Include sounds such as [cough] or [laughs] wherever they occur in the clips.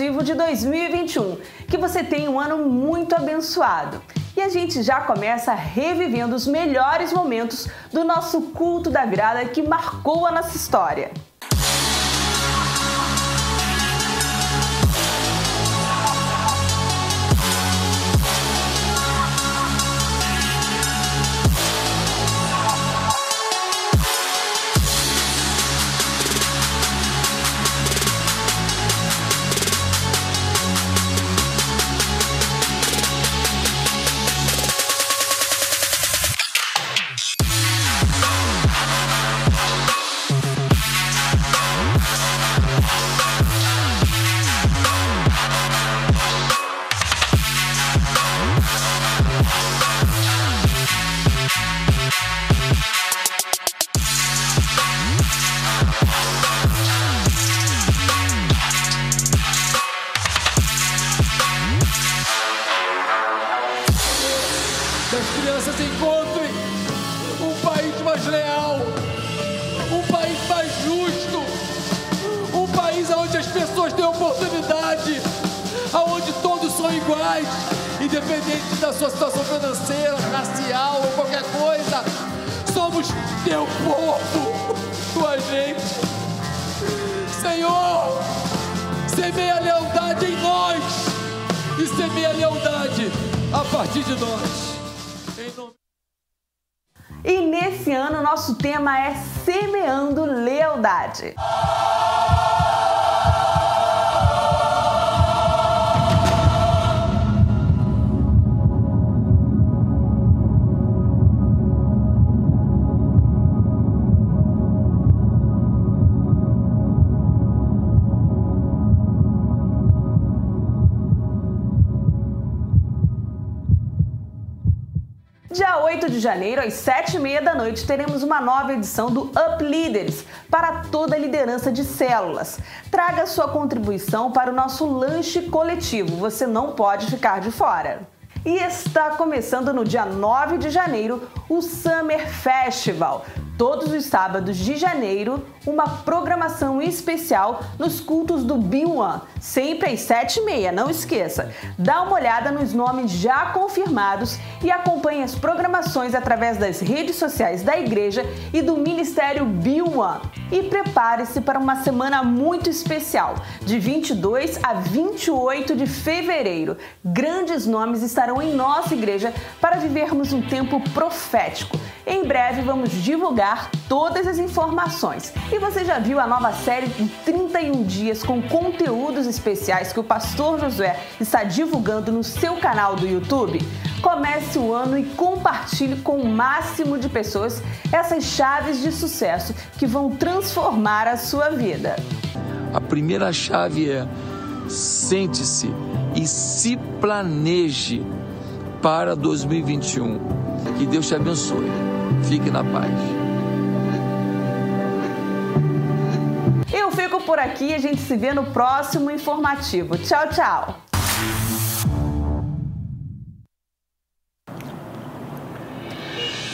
informativo de 2021. Que você tenha um ano muito abençoado. E a gente já começa revivendo os melhores momentos do nosso culto da virada que marcou a nossa história. Teremos uma nova edição do Up Leaders para toda a liderança de células. Traga sua contribuição para o nosso lanche coletivo, você não pode ficar de fora. E está começando no dia 9 de janeiro o Summer Festival todos os sábados de janeiro, uma programação especial nos cultos do Biwan, sempre às 7h30, não esqueça. Dá uma olhada nos nomes já confirmados e acompanhe as programações através das redes sociais da igreja e do Ministério Biwan. E prepare-se para uma semana muito especial, de 22 a 28 de fevereiro. Grandes nomes estarão em nossa igreja para vivermos um tempo profético. Em breve vamos divulgar todas as informações. E você já viu a nova série de 31 dias com conteúdos especiais que o pastor Josué está divulgando no seu canal do YouTube? Comece o ano e compartilhe com o máximo de pessoas essas chaves de sucesso que vão transformar a sua vida. A primeira chave é sente-se e se planeje para 2021. Que Deus te abençoe. Fique na paz. Eu fico por aqui a gente se vê no próximo informativo. Tchau, tchau.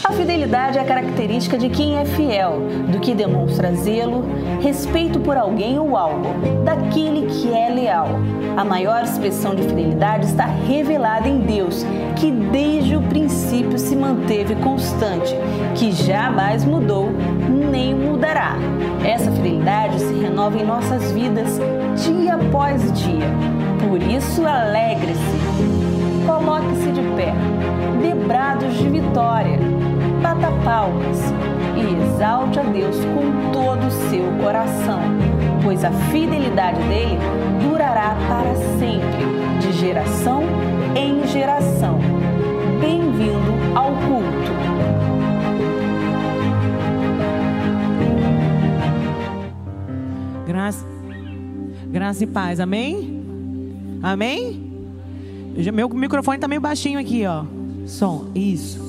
A fidelidade é a característica de quem é fiel, do que demonstra zelo, respeito por alguém ou algo, daquele que é leal. A maior expressão de fidelidade está revelada em Deus, que desde o princípio se manteve constante, que jamais mudou nem mudará. Essa fidelidade se renova em nossas vidas dia após dia. Por isso, alegre-se. Coloque-se de pé, debrados de vitória bata palmas e exalte a Deus com todo o seu coração, pois a fidelidade dele durará para sempre, de geração em geração. Bem-vindo ao culto. Graça, graça e paz, amém? Amém? Meu microfone tá meio baixinho aqui, ó. Som, isso.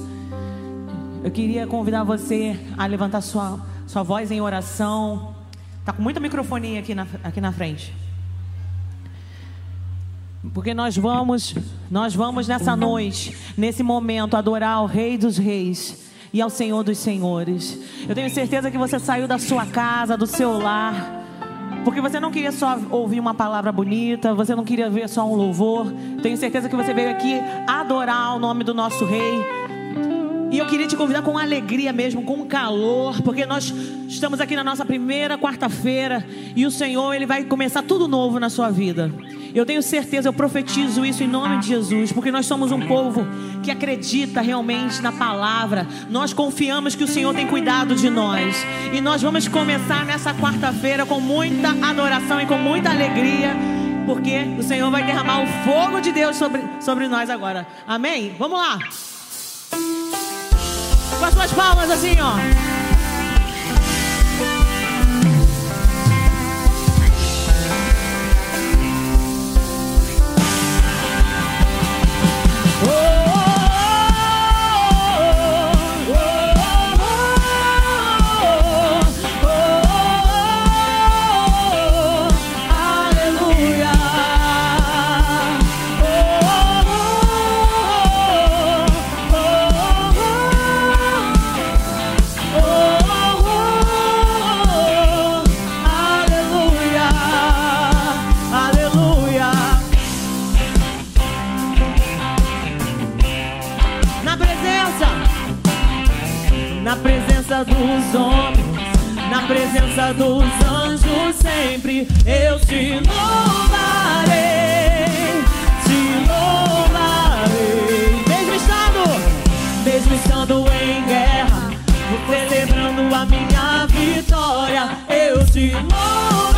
Eu queria convidar você a levantar sua, sua voz em oração. Tá com muita microfonia aqui na, aqui na frente. Porque nós vamos, nós vamos nessa noite, nesse momento, adorar ao Rei dos Reis e ao Senhor dos Senhores. Eu tenho certeza que você saiu da sua casa, do seu lar, Porque você não queria só ouvir uma palavra bonita, você não queria ver só um louvor. Tenho certeza que você veio aqui adorar o nome do nosso Rei. E eu queria te convidar com alegria mesmo, com calor, porque nós estamos aqui na nossa primeira quarta-feira e o Senhor ele vai começar tudo novo na sua vida. Eu tenho certeza, eu profetizo isso em nome de Jesus, porque nós somos um povo que acredita realmente na palavra. Nós confiamos que o Senhor tem cuidado de nós. E nós vamos começar nessa quarta-feira com muita adoração e com muita alegria, porque o Senhor vai derramar o fogo de Deus sobre, sobre nós agora. Amém? Vamos lá. Com as suas palmas assim, ó. Dos homens, na presença dos anjos, sempre eu te louvarei, te louvarei. Mesmo estando, mesmo estando em guerra, celebrando a minha vitória, eu te louvarei.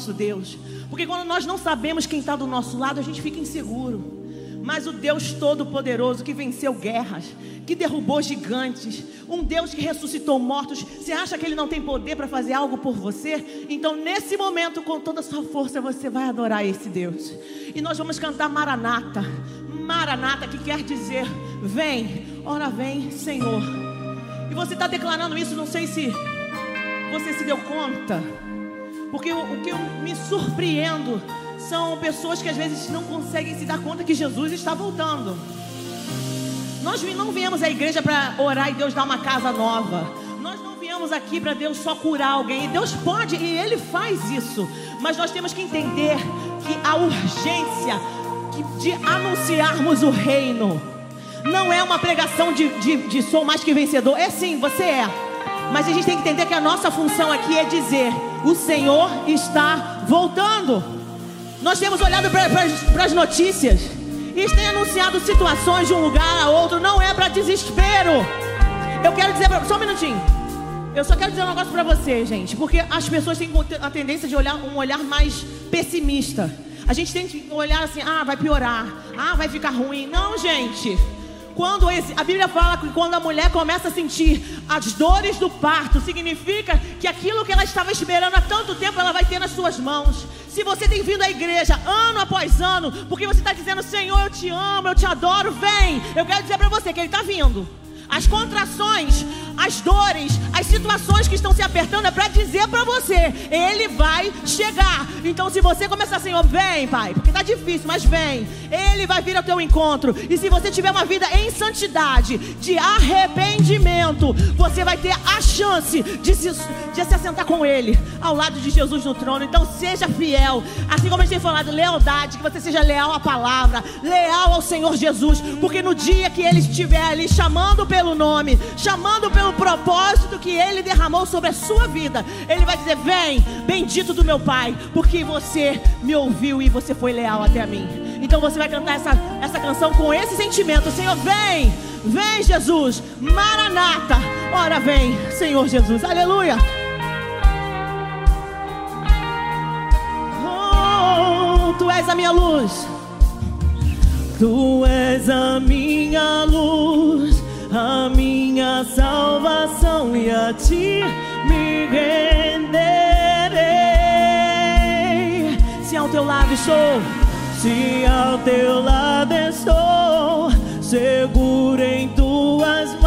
Nosso Deus. Porque quando nós não sabemos quem está do nosso lado, a gente fica inseguro. Mas o Deus Todo-Poderoso que venceu guerras, que derrubou gigantes, um Deus que ressuscitou mortos, você acha que Ele não tem poder para fazer algo por você? Então, nesse momento, com toda a sua força, você vai adorar esse Deus. E nós vamos cantar Maranata. Maranata, que quer dizer: Vem, ora vem, Senhor. E você está declarando isso, não sei se você se deu conta, porque o, o que eu me surpreendo são pessoas que às vezes não conseguem se dar conta que Jesus está voltando. Nós não viemos à igreja para orar e Deus dar uma casa nova. Nós não viemos aqui para Deus só curar alguém. E Deus pode e Ele faz isso. Mas nós temos que entender que a urgência de anunciarmos o reino não é uma pregação de, de, de sou mais que vencedor. É sim, você é. Mas a gente tem que entender que a nossa função aqui é dizer: o Senhor está voltando. Nós temos olhado para as notícias e tem anunciado situações de um lugar a outro. Não é para desespero. Eu quero dizer, só um minutinho. Eu só quero dizer um negócio para você, gente, porque as pessoas têm a tendência de olhar um olhar mais pessimista. A gente tem que olhar assim, ah, vai piorar, ah, vai ficar ruim. Não, gente. Quando a Bíblia fala que quando a mulher começa a sentir as dores do parto, significa que aquilo que ela estava esperando há tanto tempo ela vai ter nas suas mãos. Se você tem vindo à igreja ano após ano, porque você está dizendo, Senhor, eu te amo, eu te adoro, vem. Eu quero dizer para você que Ele está vindo. As contrações, as dores, as situações que estão se apertando é para dizer para você, ele vai chegar. Então se você começar, Senhor, vem, Pai, porque tá difícil, mas vem. Ele vai vir ao teu encontro. E se você tiver uma vida em santidade, de arrependimento, você vai ter a chance de se, de se assentar com ele, ao lado de Jesus no trono. Então seja fiel, assim como a gente tem falado, lealdade, que você seja leal à palavra, leal ao Senhor Jesus, porque no dia que ele estiver ali chamando pelo nome, chamando pelo propósito que Ele derramou sobre a sua vida. Ele vai dizer: Vem, bendito do meu Pai, porque você me ouviu e você foi leal até a mim. Então você vai cantar essa, essa canção com esse sentimento: Senhor, vem, vem Jesus, Maranata. Ora, vem, Senhor Jesus, aleluia. Oh, tu és a minha luz. Tu és a minha luz a minha salvação e a ti me renderei. Se ao teu lado estou, se ao teu lado estou, seguro em tuas mãos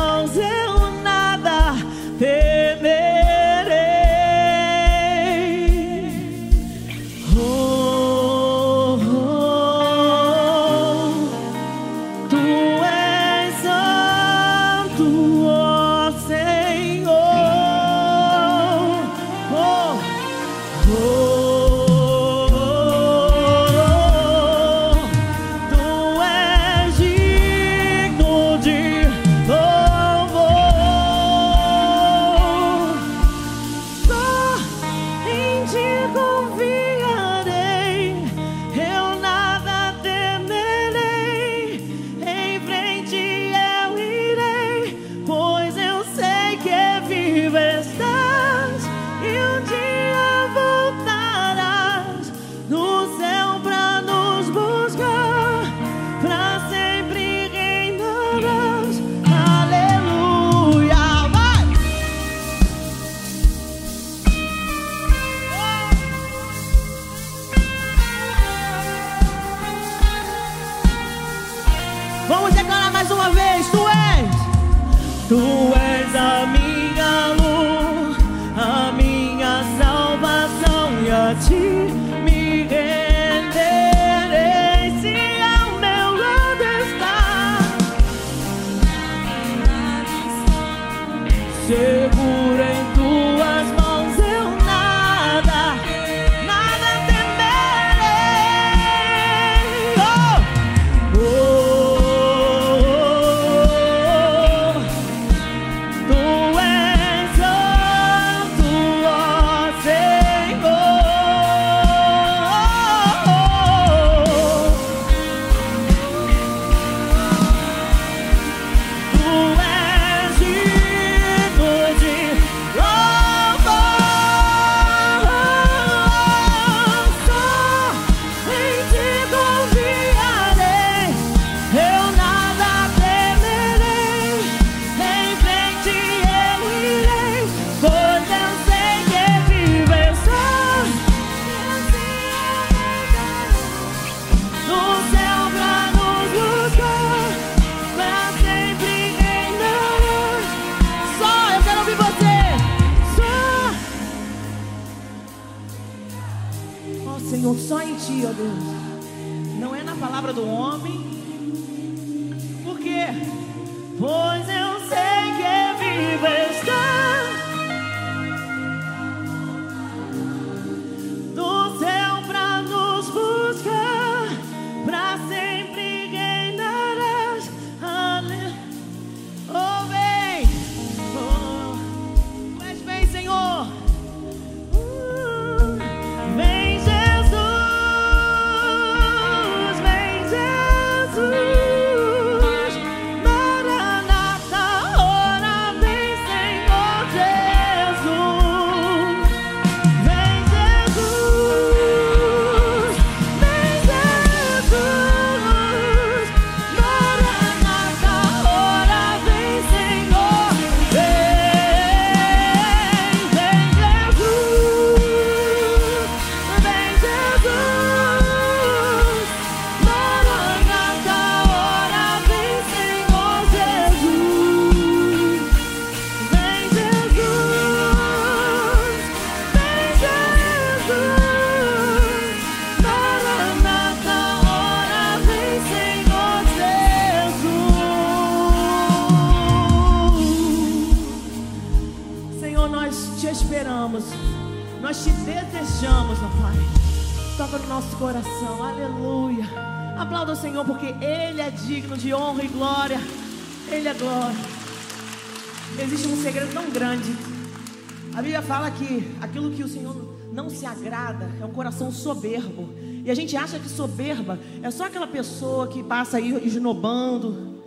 soberbo. E a gente acha que soberba é só aquela pessoa que passa aí esnobando.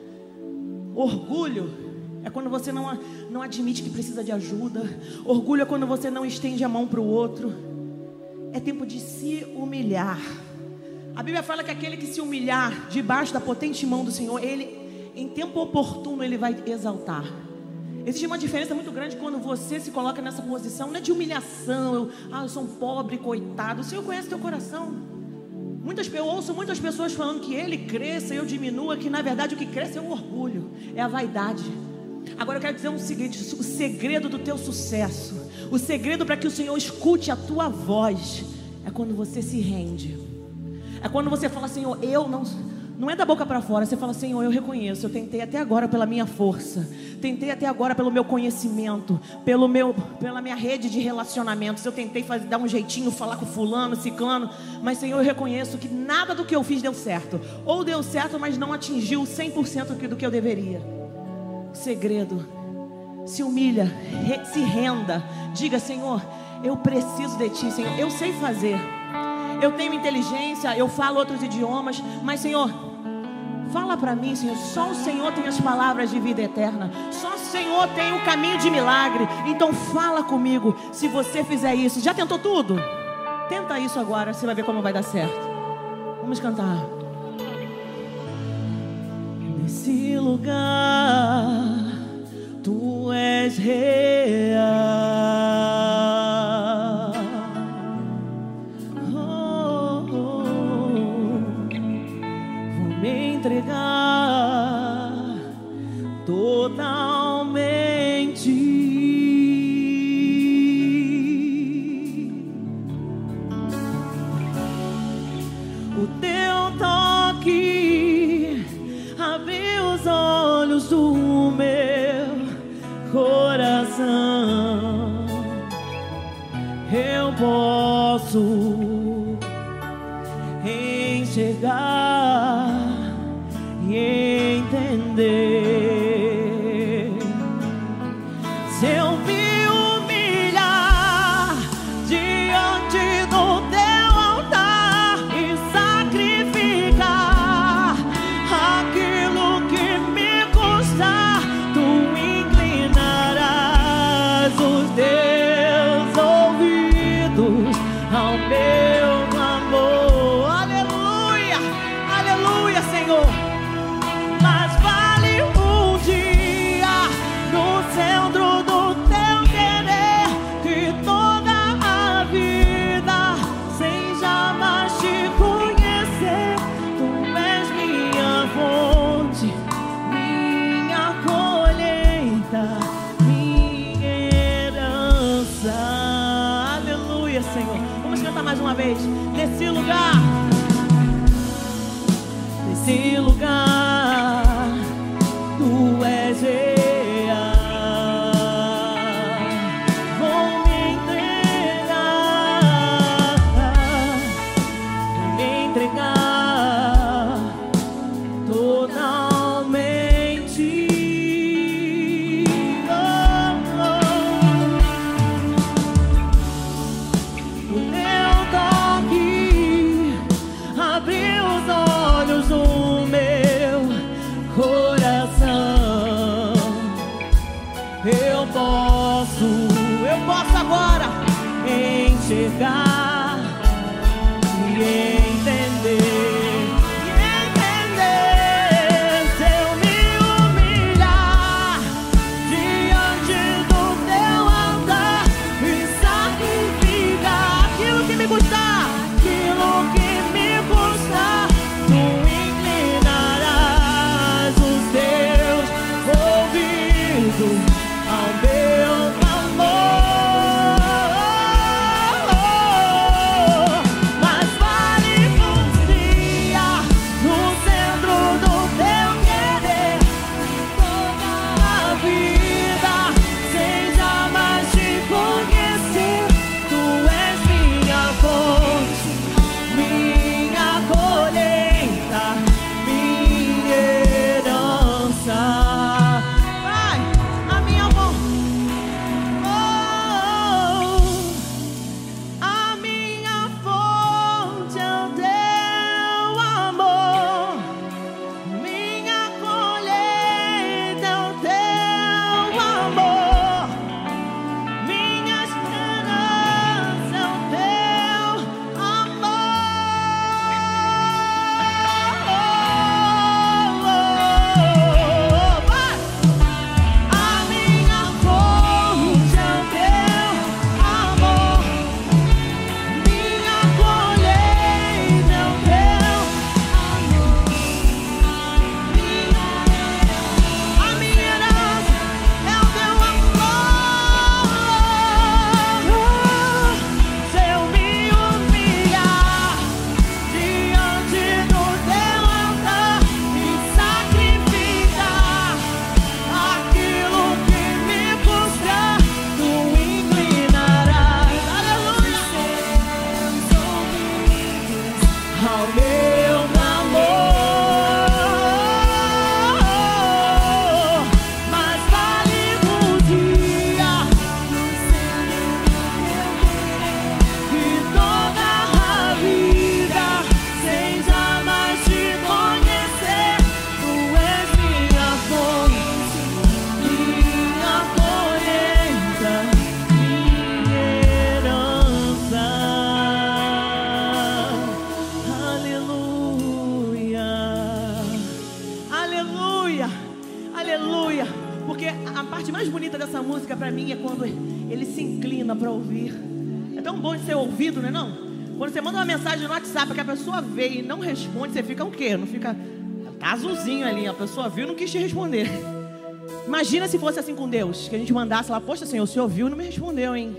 Orgulho é quando você não, não admite que precisa de ajuda. Orgulho é quando você não estende a mão para o outro. É tempo de se humilhar. A Bíblia fala que aquele que se humilhar debaixo da potente mão do Senhor, ele, em tempo oportuno, ele vai exaltar. Existe uma diferença muito grande quando você se coloca nessa posição, não é de humilhação, eu, ah, eu sou um pobre, coitado. O Senhor conhece teu coração. Muitas, eu ouço muitas pessoas falando que ele cresça e eu diminua, que na verdade o que cresce é o orgulho, é a vaidade. Agora eu quero dizer um seguinte: o segredo do teu sucesso, o segredo para que o Senhor escute a tua voz, é quando você se rende. É quando você fala, Senhor, eu não. Não é da boca para fora, você fala, Senhor, eu reconheço, eu tentei até agora pela minha força, tentei até agora pelo meu conhecimento, pelo meu, pela minha rede de relacionamentos, eu tentei fazer, dar um jeitinho, falar com fulano, ciclano, mas Senhor, eu reconheço que nada do que eu fiz deu certo, ou deu certo, mas não atingiu 100% do que- eu deveria. Segredo, se humilha, re- se renda, diga, Senhor, eu preciso de Ti, Senhor, eu sei fazer. Eu tenho inteligência, eu falo outros idiomas, mas Senhor, fala para mim, Senhor. Só o Senhor tem as palavras de vida eterna. Só o Senhor tem o caminho de milagre. Então fala comigo. Se você fizer isso, já tentou tudo? Tenta isso agora, você vai ver como vai dar certo. Vamos cantar. Nesse lugar, tu és real. Posso Porque a parte mais bonita dessa música pra mim é quando ele se inclina pra ouvir. É tão bom de ser ouvido, não é não? Quando você manda uma mensagem no WhatsApp que a pessoa vê e não responde, você fica o quê? Não fica. Tá azulzinho ali, a pessoa viu e não quis te responder. [laughs] Imagina se fosse assim com Deus, que a gente mandasse lá, poxa Senhor, o Senhor viu e não me respondeu, hein?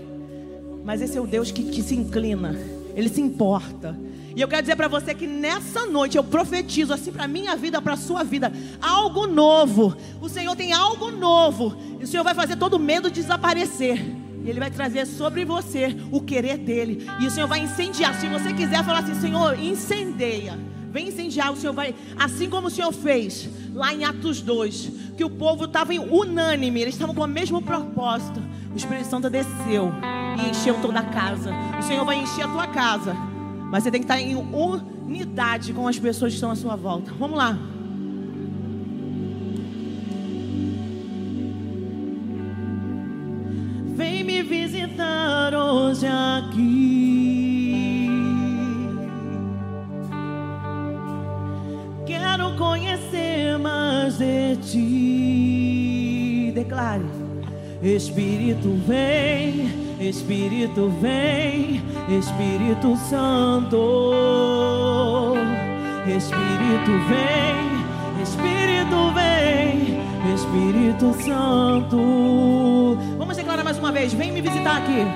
Mas esse é o Deus que, que se inclina, ele se importa. E eu quero dizer para você que nessa noite eu profetizo assim para minha vida, para sua vida, algo novo. O Senhor tem algo novo. E o Senhor vai fazer todo medo desaparecer. E Ele vai trazer sobre você o querer dele. E o Senhor vai incendiar. Se você quiser falar assim, Senhor, incendeia. Vem incendiar, o Senhor vai, assim como o Senhor fez lá em Atos 2, que o povo estava unânime, eles estavam com o mesmo propósito. Espírito Santo desceu e encheu toda a casa. O Senhor vai encher a tua casa, mas você tem que estar em unidade com as pessoas que estão à sua volta. Vamos lá. Vem me visitar hoje aqui. Quero conhecer mais de ti. Declare: Espírito vem, Espírito vem, Espírito Santo. Espírito vem, Espírito vem, Espírito Santo. Vamos declarar mais uma vez: vem me visitar aqui.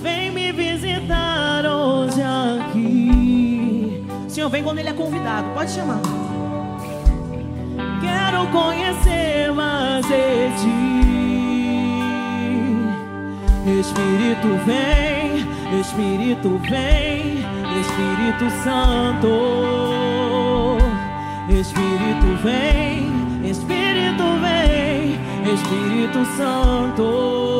Vem me visitar hoje aqui. Senhor, vem quando ele é convidado, pode chamar. Quero conhecer mais de ti. Espírito vem, Espírito vem, Espírito Santo. Espírito vem, Espírito vem, Espírito Santo.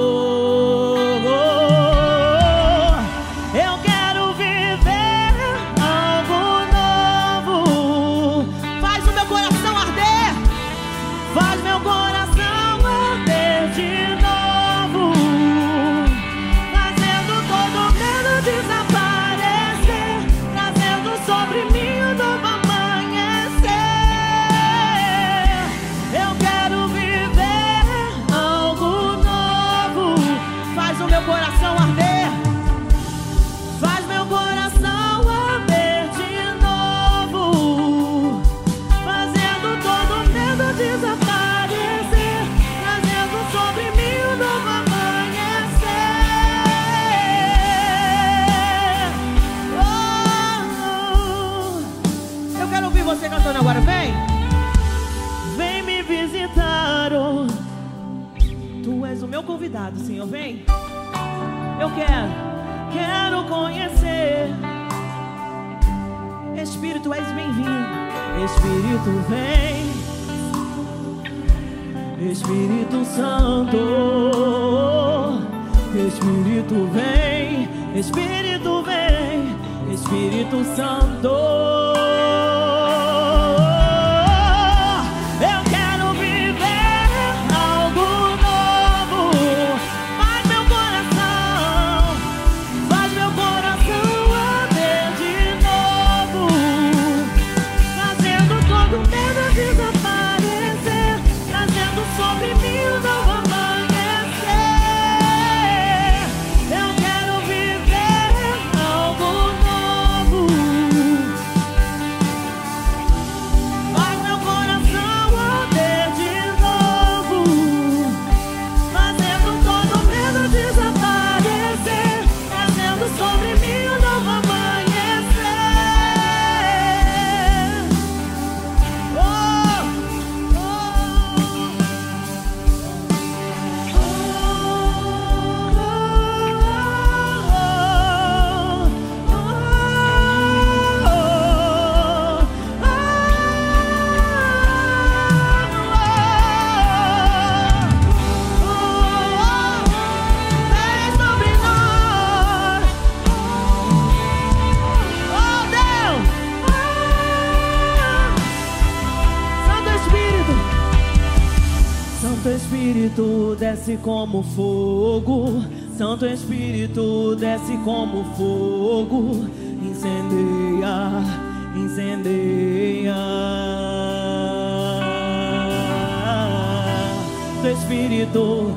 convidado, Senhor. Vem. Eu quero, quero conhecer. Espírito, és bem-vindo. Espírito, vem. Espírito Santo. Espírito, vem. Espírito, vem. Espírito Santo. como fogo, Santo Espírito desce como fogo, incendeia, incendeia. Teu Espírito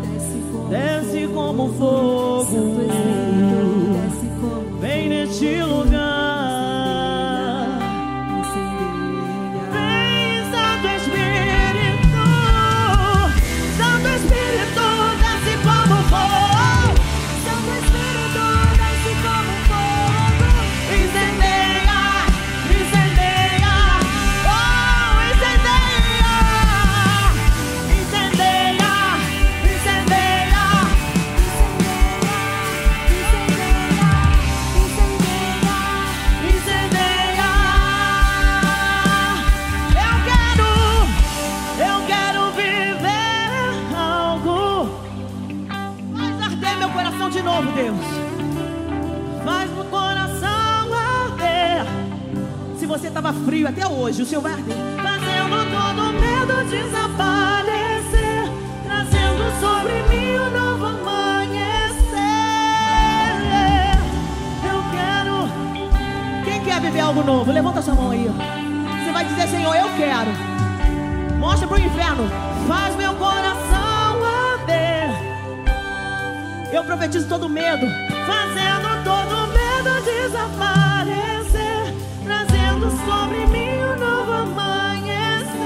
Eu profetizo todo medo, fazendo todo medo desaparecer, trazendo sobre mim um novo amanhecer.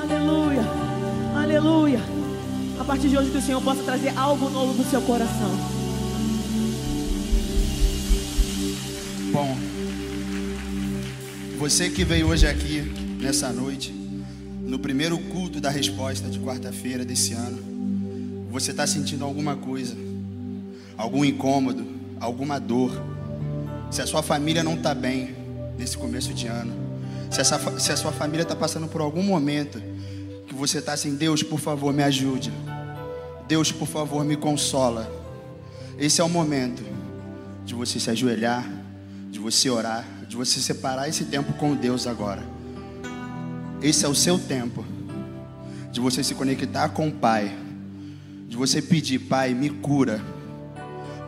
Aleluia, aleluia. A partir de hoje que o Senhor possa trazer algo novo no seu coração. Bom, você que veio hoje aqui nessa noite no primeiro culto da resposta de quarta-feira desse ano, você está sentindo alguma coisa, algum incômodo, alguma dor. Se a sua família não está bem nesse começo de ano, se, essa, se a sua família está passando por algum momento que você está assim, Deus, por favor, me ajude. Deus, por favor, me consola. Esse é o momento de você se ajoelhar, de você orar, de você separar esse tempo com Deus agora. Esse é o seu tempo de você se conectar com o Pai, de você pedir, Pai, me cura.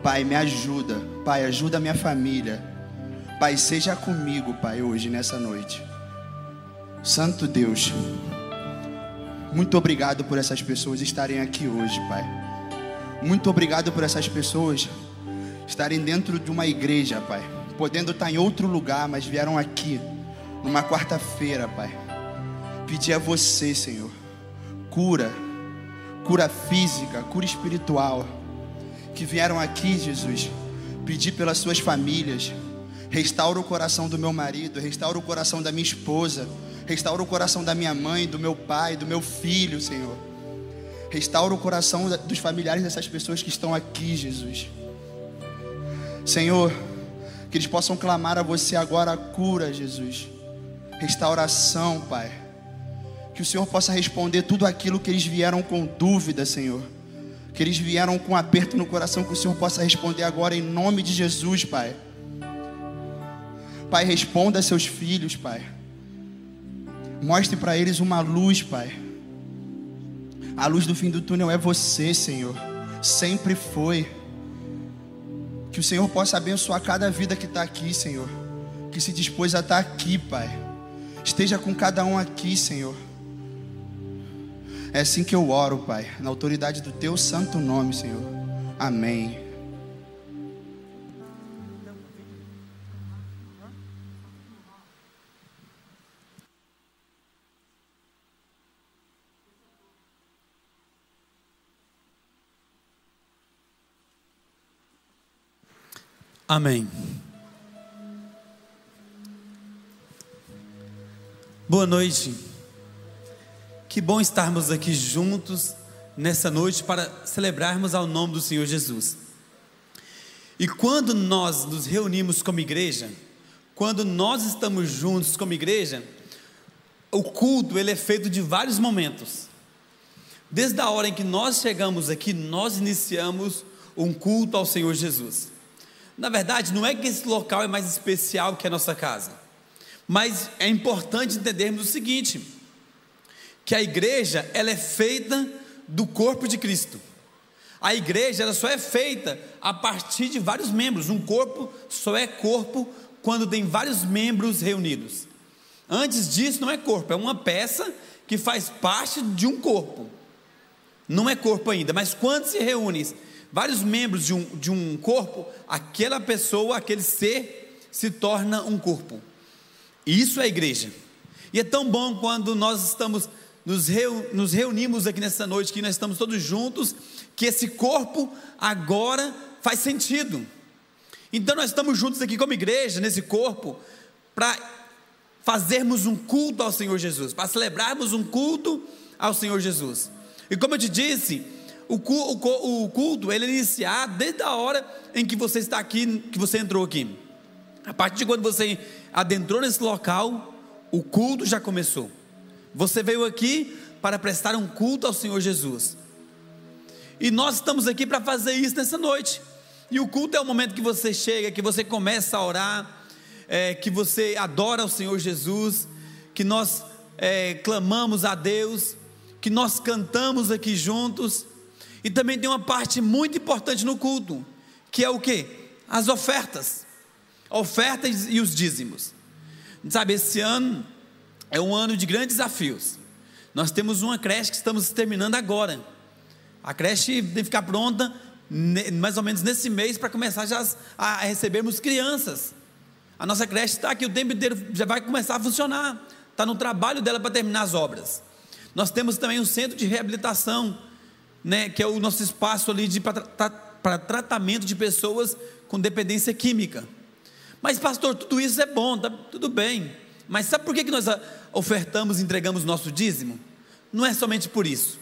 Pai, me ajuda. Pai, ajuda a minha família. Pai, seja comigo, Pai, hoje, nessa noite. Santo Deus, muito obrigado por essas pessoas estarem aqui hoje, Pai. Muito obrigado por essas pessoas estarem dentro de uma igreja, Pai. Podendo estar em outro lugar, mas vieram aqui, numa quarta-feira, Pai. Pedir a você, Senhor, cura, cura física, cura espiritual. Que vieram aqui, Jesus, pedir pelas suas famílias. Restaura o coração do meu marido, restaura o coração da minha esposa Restaura o coração da minha mãe, do meu pai, do meu filho, Senhor. Restaura o coração dos familiares dessas pessoas que estão aqui, Jesus. Senhor, que eles possam clamar a você agora a cura, Jesus. Restauração, Pai. Que o Senhor possa responder tudo aquilo que eles vieram com dúvida, Senhor. Que eles vieram com aperto no coração, que o Senhor possa responder agora em nome de Jesus, Pai. Pai, responda a seus filhos, Pai. Mostre para eles uma luz, Pai. A luz do fim do túnel é você, Senhor. Sempre foi. Que o Senhor possa abençoar cada vida que está aqui, Senhor. Que se dispôs a estar aqui, Pai. Esteja com cada um aqui, Senhor. É assim que eu oro, Pai. Na autoridade do Teu santo nome, Senhor. Amém. Amém. Boa noite. Que bom estarmos aqui juntos nessa noite para celebrarmos ao nome do Senhor Jesus. E quando nós nos reunimos como igreja, quando nós estamos juntos como igreja, o culto ele é feito de vários momentos. Desde a hora em que nós chegamos aqui, nós iniciamos um culto ao Senhor Jesus. Na verdade, não é que esse local é mais especial que a nossa casa, mas é importante entendermos o seguinte: que a igreja ela é feita do corpo de Cristo. A igreja ela só é feita a partir de vários membros. Um corpo só é corpo quando tem vários membros reunidos. Antes disso, não é corpo, é uma peça que faz parte de um corpo. Não é corpo ainda, mas quando se reúne vários membros de um, de um corpo, aquela pessoa, aquele ser, se torna um corpo. Isso é a igreja. E é tão bom quando nós estamos nos, reu, nos reunimos aqui nessa noite, que nós estamos todos juntos, que esse corpo agora faz sentido. Então nós estamos juntos aqui como igreja, nesse corpo, para fazermos um culto ao Senhor Jesus, para celebrarmos um culto ao Senhor Jesus. E como eu te disse, o culto ele é iniciado desde a hora em que você está aqui, que você entrou aqui. A partir de quando você adentrou nesse local, o culto já começou. Você veio aqui para prestar um culto ao Senhor Jesus. E nós estamos aqui para fazer isso nessa noite. E o culto é o momento que você chega, que você começa a orar, é, que você adora o Senhor Jesus, que nós é, clamamos a Deus, que nós cantamos aqui juntos. E também tem uma parte muito importante no culto, que é o que? As ofertas. Ofertas e os dízimos. Sabe, esse ano é um ano de grandes desafios. Nós temos uma creche que estamos terminando agora. A creche deve ficar pronta mais ou menos nesse mês para começar já a recebermos crianças. A nossa creche está aqui o tempo inteiro, já vai começar a funcionar. Está no trabalho dela para terminar as obras. Nós temos também um centro de reabilitação né, que é o nosso espaço ali para tratamento de pessoas com dependência química. Mas, pastor, tudo isso é bom, tá, tudo bem. Mas sabe por que, que nós ofertamos entregamos nosso dízimo? Não é somente por isso.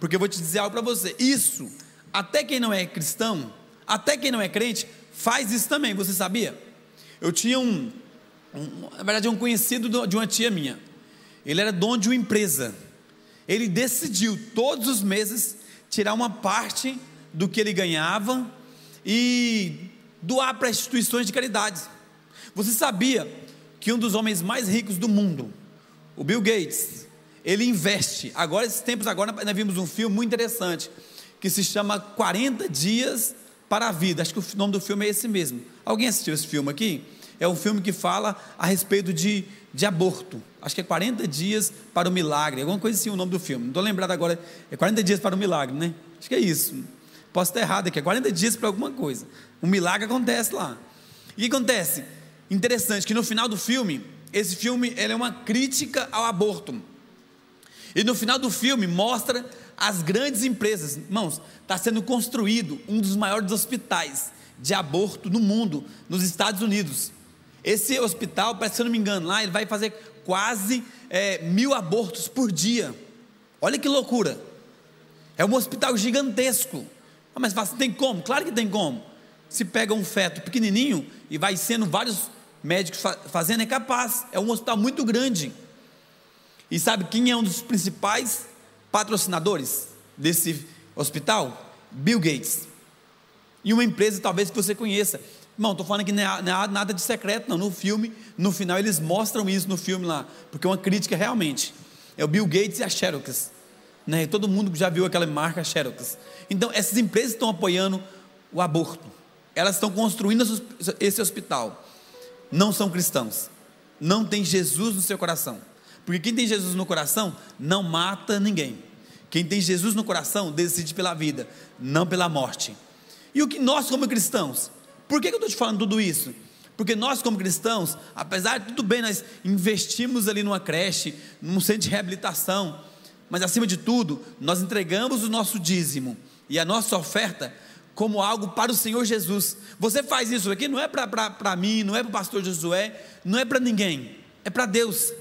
Porque eu vou te dizer algo para você: isso, até quem não é cristão, até quem não é crente, faz isso também. Você sabia? Eu tinha um, um na verdade, um conhecido de uma tia minha. Ele era dono de uma empresa. Ele decidiu todos os meses tirar uma parte do que ele ganhava e doar para instituições de caridade. Você sabia que um dos homens mais ricos do mundo, o Bill Gates, ele investe. Agora, esses tempos agora, nós vimos um filme muito interessante que se chama 40 dias para a vida. Acho que o nome do filme é esse mesmo. Alguém assistiu esse filme aqui? É um filme que fala a respeito de, de aborto. Acho que é 40 dias para o milagre. Alguma coisa assim o nome do filme. Não estou lembrado agora. É 40 dias para o milagre, né? Acho que é isso. Posso estar errado aqui. É 40 dias para alguma coisa. Um milagre acontece lá. E o que acontece? Interessante que no final do filme, esse filme é uma crítica ao aborto. E no final do filme mostra as grandes empresas. Irmãos, está sendo construído um dos maiores hospitais de aborto no mundo, nos Estados Unidos. Esse hospital, se eu não me engano, lá ele vai fazer quase é, mil abortos por dia. Olha que loucura! É um hospital gigantesco. Ah, mas tem como? Claro que tem como. Se pega um feto pequenininho e vai sendo vários médicos fazendo, é capaz. É um hospital muito grande. E sabe quem é um dos principais patrocinadores desse hospital? Bill Gates. E uma empresa talvez que você conheça. Irmão, estou falando que não é, não é, nada de secreto, não. No filme, no final, eles mostram isso no filme lá, porque é uma crítica realmente. É o Bill Gates e a Xerox. Né? Todo mundo já viu aquela marca Xerox. Então, essas empresas estão apoiando o aborto. Elas estão construindo esse hospital. Não são cristãos. Não tem Jesus no seu coração. Porque quem tem Jesus no coração não mata ninguém. Quem tem Jesus no coração decide pela vida, não pela morte. E o que nós, como cristãos, por que eu estou te falando tudo isso? Porque nós, como cristãos, apesar de tudo bem, nós investimos ali numa creche, num centro de reabilitação, mas acima de tudo, nós entregamos o nosso dízimo e a nossa oferta como algo para o Senhor Jesus. Você faz isso aqui não é para mim, não é para o pastor Josué, não é para ninguém, é para Deus.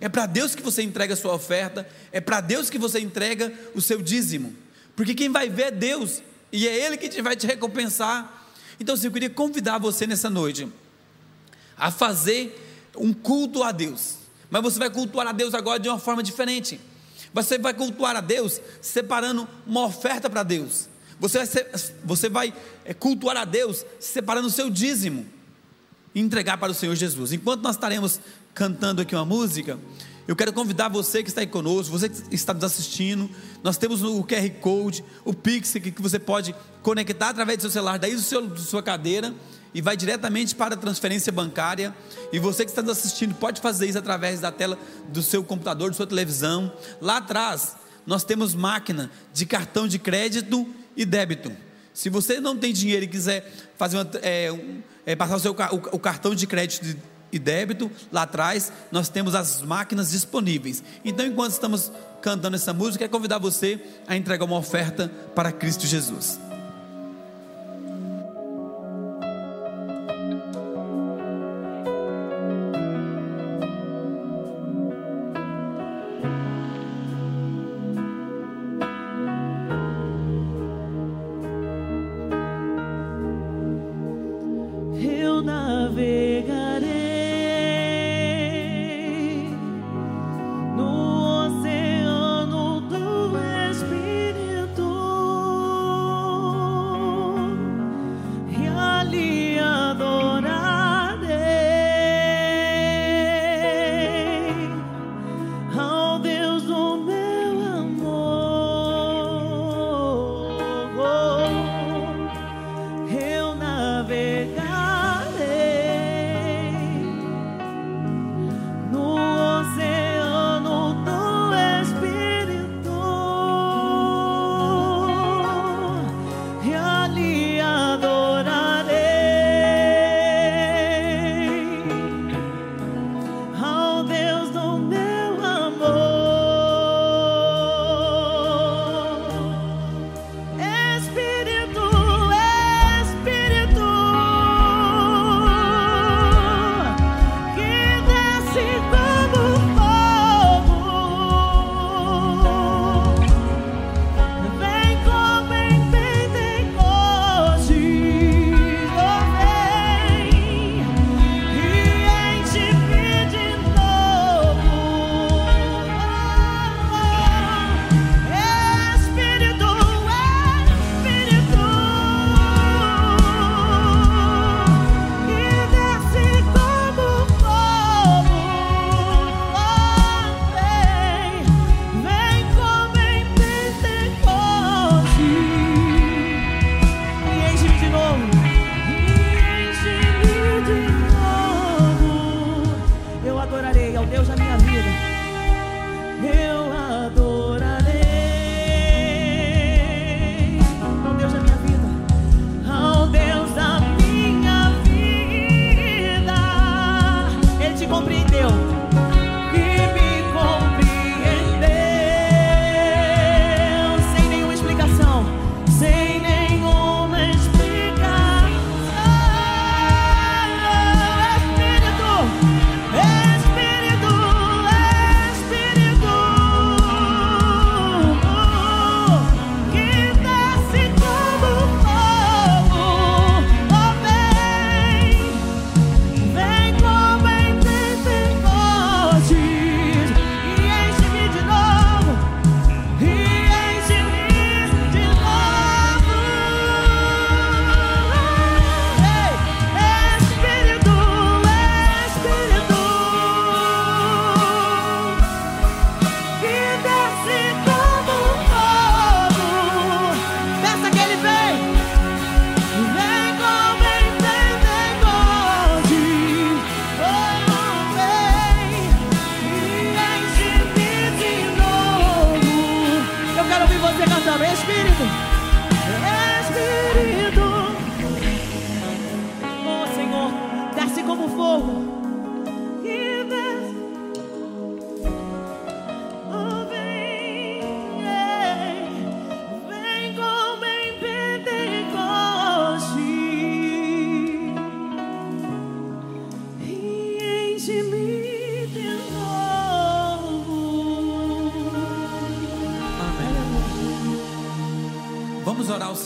É para Deus que você entrega a sua oferta, é para Deus que você entrega o seu dízimo, porque quem vai ver é Deus, e é Ele que vai te recompensar. Então, assim, eu queria convidar você nessa noite a fazer um culto a Deus, mas você vai cultuar a Deus agora de uma forma diferente. Você vai cultuar a Deus separando uma oferta para Deus. Você vai, ser, você vai é, cultuar a Deus separando o seu dízimo e entregar para o Senhor Jesus. Enquanto nós estaremos cantando aqui uma música, eu quero convidar você que está aí conosco, você que está nos assistindo. Nós temos o QR Code, o Pix, que você pode conectar através do seu celular, daí do seu, da sua cadeira, e vai diretamente para a transferência bancária. E você que está nos assistindo pode fazer isso através da tela do seu computador, da sua televisão. Lá atrás, nós temos máquina de cartão de crédito e débito. Se você não tem dinheiro e quiser fazer uma, é, um, é, passar o seu o, o cartão de crédito e débito, lá atrás nós temos as máquinas disponíveis. Então, enquanto estamos cantando essa música, quero convidar você a entregar uma oferta para Cristo Jesus.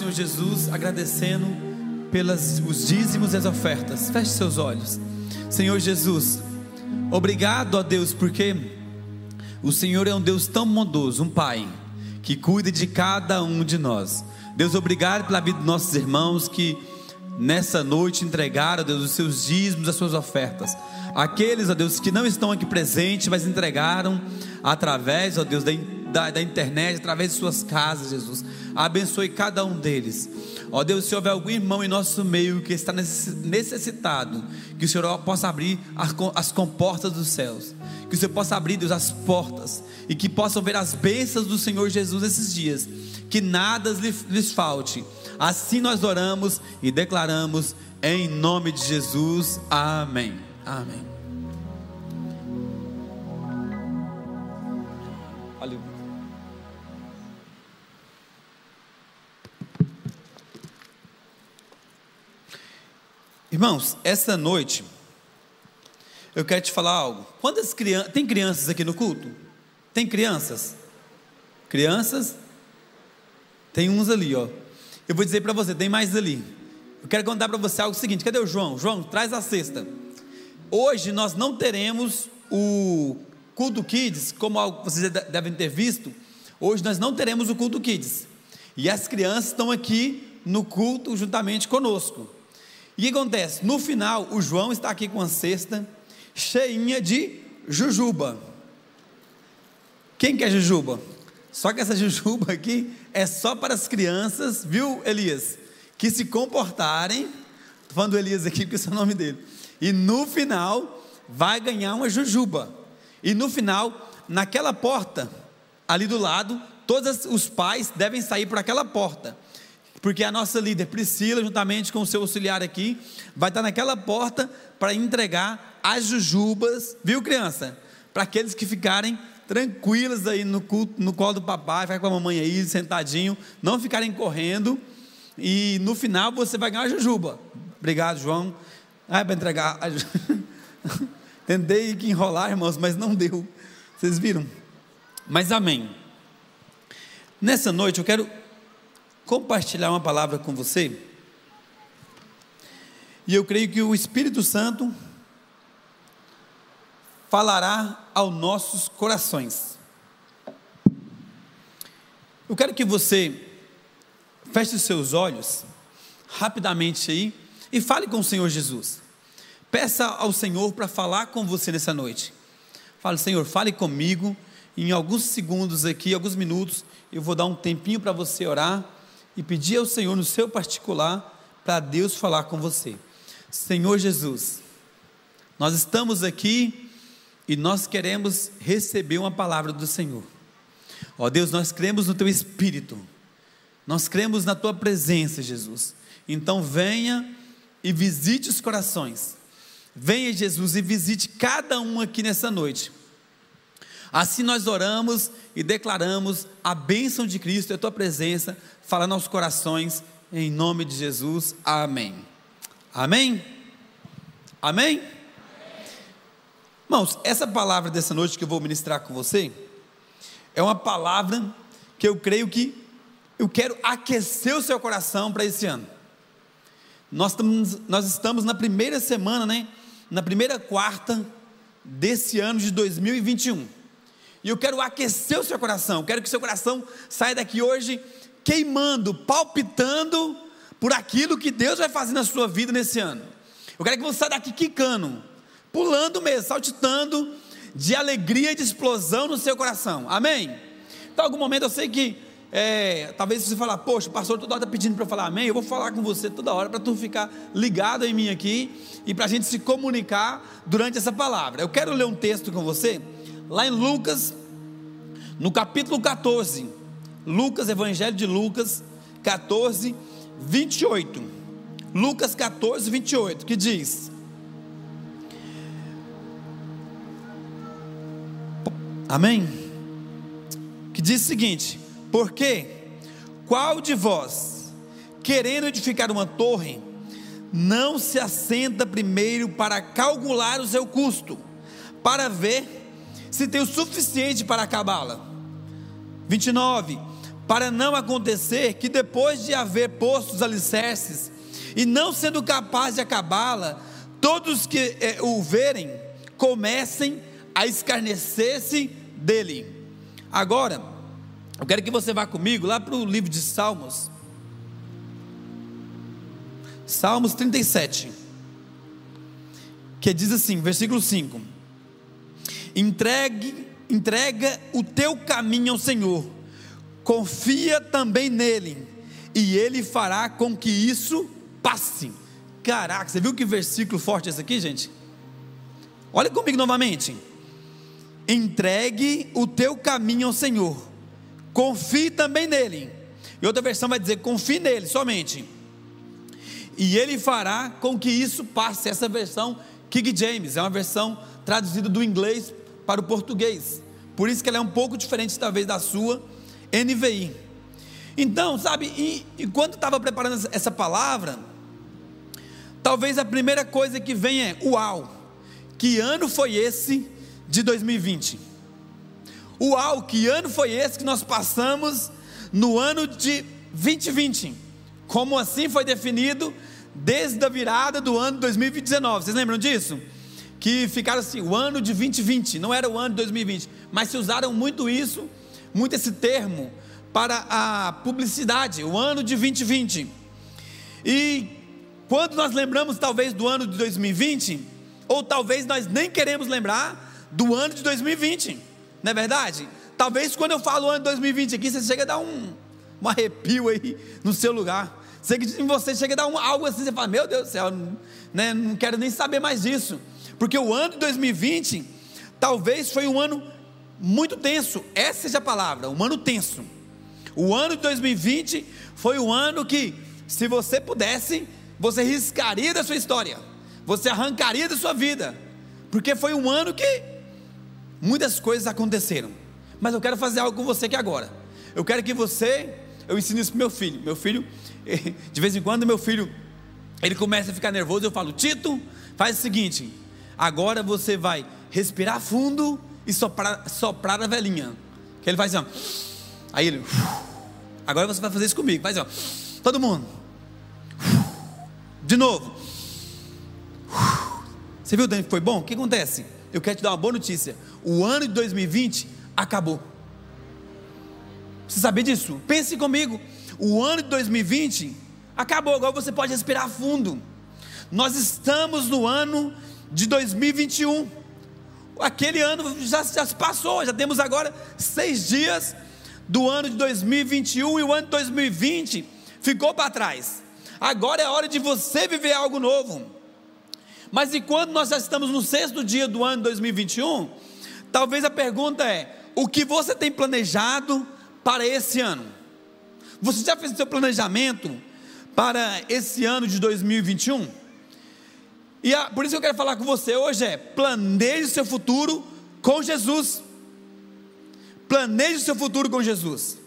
Senhor Jesus agradecendo pelos os dízimos e as ofertas. Feche seus olhos. Senhor Jesus, obrigado a Deus porque o Senhor é um Deus tão bondoso, um Pai que cuida de cada um de nós. Deus, obrigado pela vida dos nossos irmãos que nessa noite entregaram, Deus, os seus dízimos, as suas ofertas. Aqueles, ó Deus, que não estão aqui presentes, mas entregaram através, ó Deus, da, da, da internet, através de suas casas, Jesus. Abençoe cada um deles. Ó Deus, se houver algum irmão em nosso meio que está necessitado, que o Senhor possa abrir as comportas dos céus, que o Senhor possa abrir, Deus, as portas e que possam ver as bênçãos do Senhor Jesus esses dias, que nada lhes falte. Assim nós oramos e declaramos em nome de Jesus. Amém. Amém. Irmãos, essa noite eu quero te falar algo. Quantas crianças tem crianças aqui no culto? Tem crianças? Crianças? Tem uns ali, ó. Eu vou dizer para você, tem mais ali. Eu quero contar para você algo seguinte. Cadê o João? João, traz a cesta. Hoje nós não teremos o culto kids, como vocês devem ter visto. Hoje nós não teremos o culto kids. E as crianças estão aqui no culto juntamente conosco. E o que acontece? No final, o João está aqui com a cesta cheinha de jujuba. Quem quer jujuba? Só que essa jujuba aqui é só para as crianças, viu, Elias? Que se comportarem. Estou falando do Elias aqui porque esse é o nome dele. E no final, vai ganhar uma jujuba. E no final, naquela porta, ali do lado, todos os pais devem sair por aquela porta. Porque a nossa líder Priscila, juntamente com o seu auxiliar aqui, vai estar naquela porta para entregar as jujubas, viu, criança? Para aqueles que ficarem tranquilas aí no, culto, no colo do papai, vai com a mamãe aí, sentadinho, não ficarem correndo, e no final você vai ganhar a jujuba. Obrigado, João. Ah, é para entregar. [laughs] Tentei que enrolar, irmãos, mas não deu. Vocês viram? Mas amém. Nessa noite eu quero compartilhar uma palavra com você. E eu creio que o Espírito Santo falará aos nossos corações. Eu quero que você feche os seus olhos rapidamente aí e fale com o Senhor Jesus. Peça ao Senhor para falar com você nessa noite. Fale, Senhor, fale comigo. Em alguns segundos aqui, alguns minutos, eu vou dar um tempinho para você orar e pedir ao Senhor no seu particular para Deus falar com você. Senhor Jesus, nós estamos aqui e nós queremos receber uma palavra do Senhor. Ó Deus, nós cremos no Teu Espírito, nós cremos na Tua presença, Jesus. Então venha e visite os corações. Venha, Jesus, e visite cada um aqui nessa noite. Assim nós oramos e declaramos a bênção de Cristo e a tua presença, fala nos corações, em nome de Jesus. Amém. Amém? Amém? Irmãos, essa palavra dessa noite que eu vou ministrar com você é uma palavra que eu creio que eu quero aquecer o seu coração para esse ano. Nós estamos, nós estamos na primeira semana, né? Na primeira quarta desse ano de 2021. E eu quero aquecer o seu coração. Quero que seu coração saia daqui hoje queimando, palpitando por aquilo que Deus vai fazer na sua vida nesse ano. Eu quero que você saia daqui quicando pulando mesmo, saltitando de alegria e de explosão no seu coração. Amém? Então, algum momento eu sei que é, talvez você falar, poxa, o pastor toda hora está pedindo para eu falar amém, eu vou falar com você toda hora para tu ficar ligado em mim aqui e para a gente se comunicar durante essa palavra. Eu quero ler um texto com você, lá em Lucas, no capítulo 14, Lucas, Evangelho de Lucas, 14, 28. Lucas 14, 28, que diz: Amém? Que diz o seguinte: Porque qual de vós, querendo edificar uma torre, não se assenta primeiro para calcular o seu custo, para ver se tem o suficiente para acabá-la? 29. para não acontecer que depois de haver posto os alicerces e não sendo capaz de acabá-la, todos que é, o verem comecem a escarnecer-se dele. Agora, eu quero que você vá comigo lá para o livro de Salmos. Salmos 37. Que diz assim, versículo 5: Entregue, entrega o teu caminho ao Senhor, confia também nele, e ele fará com que isso passe. Caraca, você viu que versículo forte esse aqui, gente? Olha comigo novamente. Entregue o teu caminho ao Senhor, confie também nele. E outra versão vai dizer: confie nele somente. E ele fará com que isso passe. Essa versão King James é uma versão traduzida do inglês para o português. Por isso que ela é um pouco diferente, talvez, da sua NVI. Então, sabe, e, e quando estava preparando essa palavra, talvez a primeira coisa que vem é: uau, que ano foi esse de 2020? Uau, que ano foi esse que nós passamos no ano de 2020? Como assim foi definido desde a virada do ano 2019? Vocês lembram disso? Que ficaram assim, o ano de 2020, não era o ano de 2020, mas se usaram muito isso, muito esse termo para a publicidade, o ano de 2020. E quando nós lembramos talvez do ano de 2020, ou talvez nós nem queremos lembrar do ano de 2020 não é verdade? Talvez quando eu falo ano 2020 aqui, você chega a dar um, um arrepio aí no seu lugar. Em você chega a dar um, algo assim, você fala, meu Deus do céu, né, não quero nem saber mais disso. Porque o ano de 2020, talvez foi um ano muito tenso. Essa seja a palavra, um ano tenso. O ano de 2020 foi um ano que, se você pudesse, você riscaria da sua história, você arrancaria da sua vida, porque foi um ano que Muitas coisas aconteceram. Mas eu quero fazer algo com você aqui agora. Eu quero que você, eu ensino isso para meu filho. Meu filho, [laughs] de vez em quando, meu filho, ele começa a ficar nervoso. Eu falo, Tito, faz o seguinte: agora você vai respirar fundo e soprar, soprar a velhinha. Que ele faz assim, ó. Aí ele, agora você vai fazer isso comigo. Faz assim, ó. Todo mundo. De novo. Você viu, Dani, que foi bom? O que acontece? Eu quero te dar uma boa notícia o ano de 2020 acabou. Você sabia disso? Pense comigo. O ano de 2020 acabou. Agora você pode respirar fundo. Nós estamos no ano de 2021. Aquele ano já, já se passou. Já temos agora seis dias do ano de 2021 e o ano de 2020 ficou para trás. Agora é hora de você viver algo novo. Mas enquanto nós já estamos no sexto dia do ano de 2021, Talvez a pergunta é: o que você tem planejado para esse ano? Você já fez o seu planejamento para esse ano de 2021? E a, por isso que eu quero falar com você hoje é: planeje o seu futuro com Jesus. Planeje o seu futuro com Jesus.